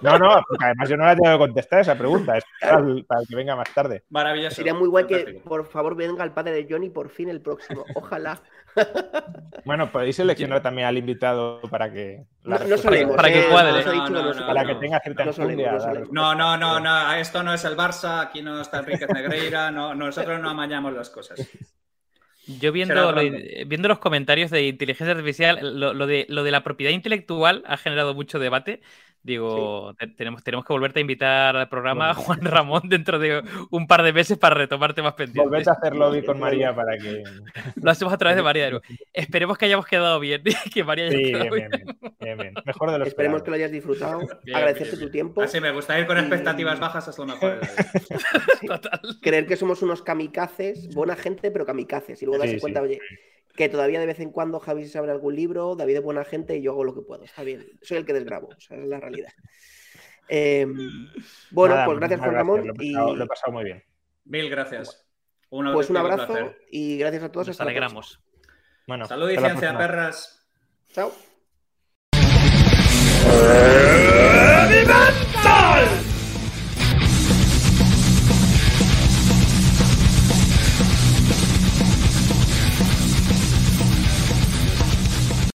No, no, porque además yo no la tengo que contestar esa pregunta, es para el, para el que venga más tarde. Maravilloso. Sería muy guay que, por favor, venga el padre de Johnny por fin el próximo. Ojalá. Bueno, podéis seleccionar también al invitado para que. No, no solemos, para que cuadre. No, no, no, para que tenga cierta no, no, no, no, esto no es el Barça, aquí no está Enrique Negreira, no, nosotros no amañamos las cosas. Yo viendo, lo, viendo los comentarios de inteligencia artificial, lo, lo, de, lo de la propiedad intelectual ha generado mucho debate Digo, tenemos, tenemos que volverte a invitar al programa Juan Ramón dentro de un par de meses para retomarte más pendientes. Volvete a hacer lobby con María para que. Lo hacemos a través de María. Esperemos que hayamos quedado bien. que María sí, bien, bien, bien, Mejor de lo Esperemos que lo hayas disfrutado. Agradecerte tu tiempo. Así me gusta ir con expectativas bajas es lo mejor. Total. Creer que somos unos kamikazes, buena gente, pero kamikazes. Y luego darse cuenta, oye que todavía de vez en cuando Javi se abre algún libro, David es buena gente y yo hago lo que puedo. Está bien, soy el que desgrabo, o sea, es la realidad. Em, bueno, pues gracias Juan Ramón. Lo he, pasado, muy bien. Mil gracias. pues un abrazo y gracias a todos. Nos alegramos. Bueno, Salud y ciencia, perras. Chao.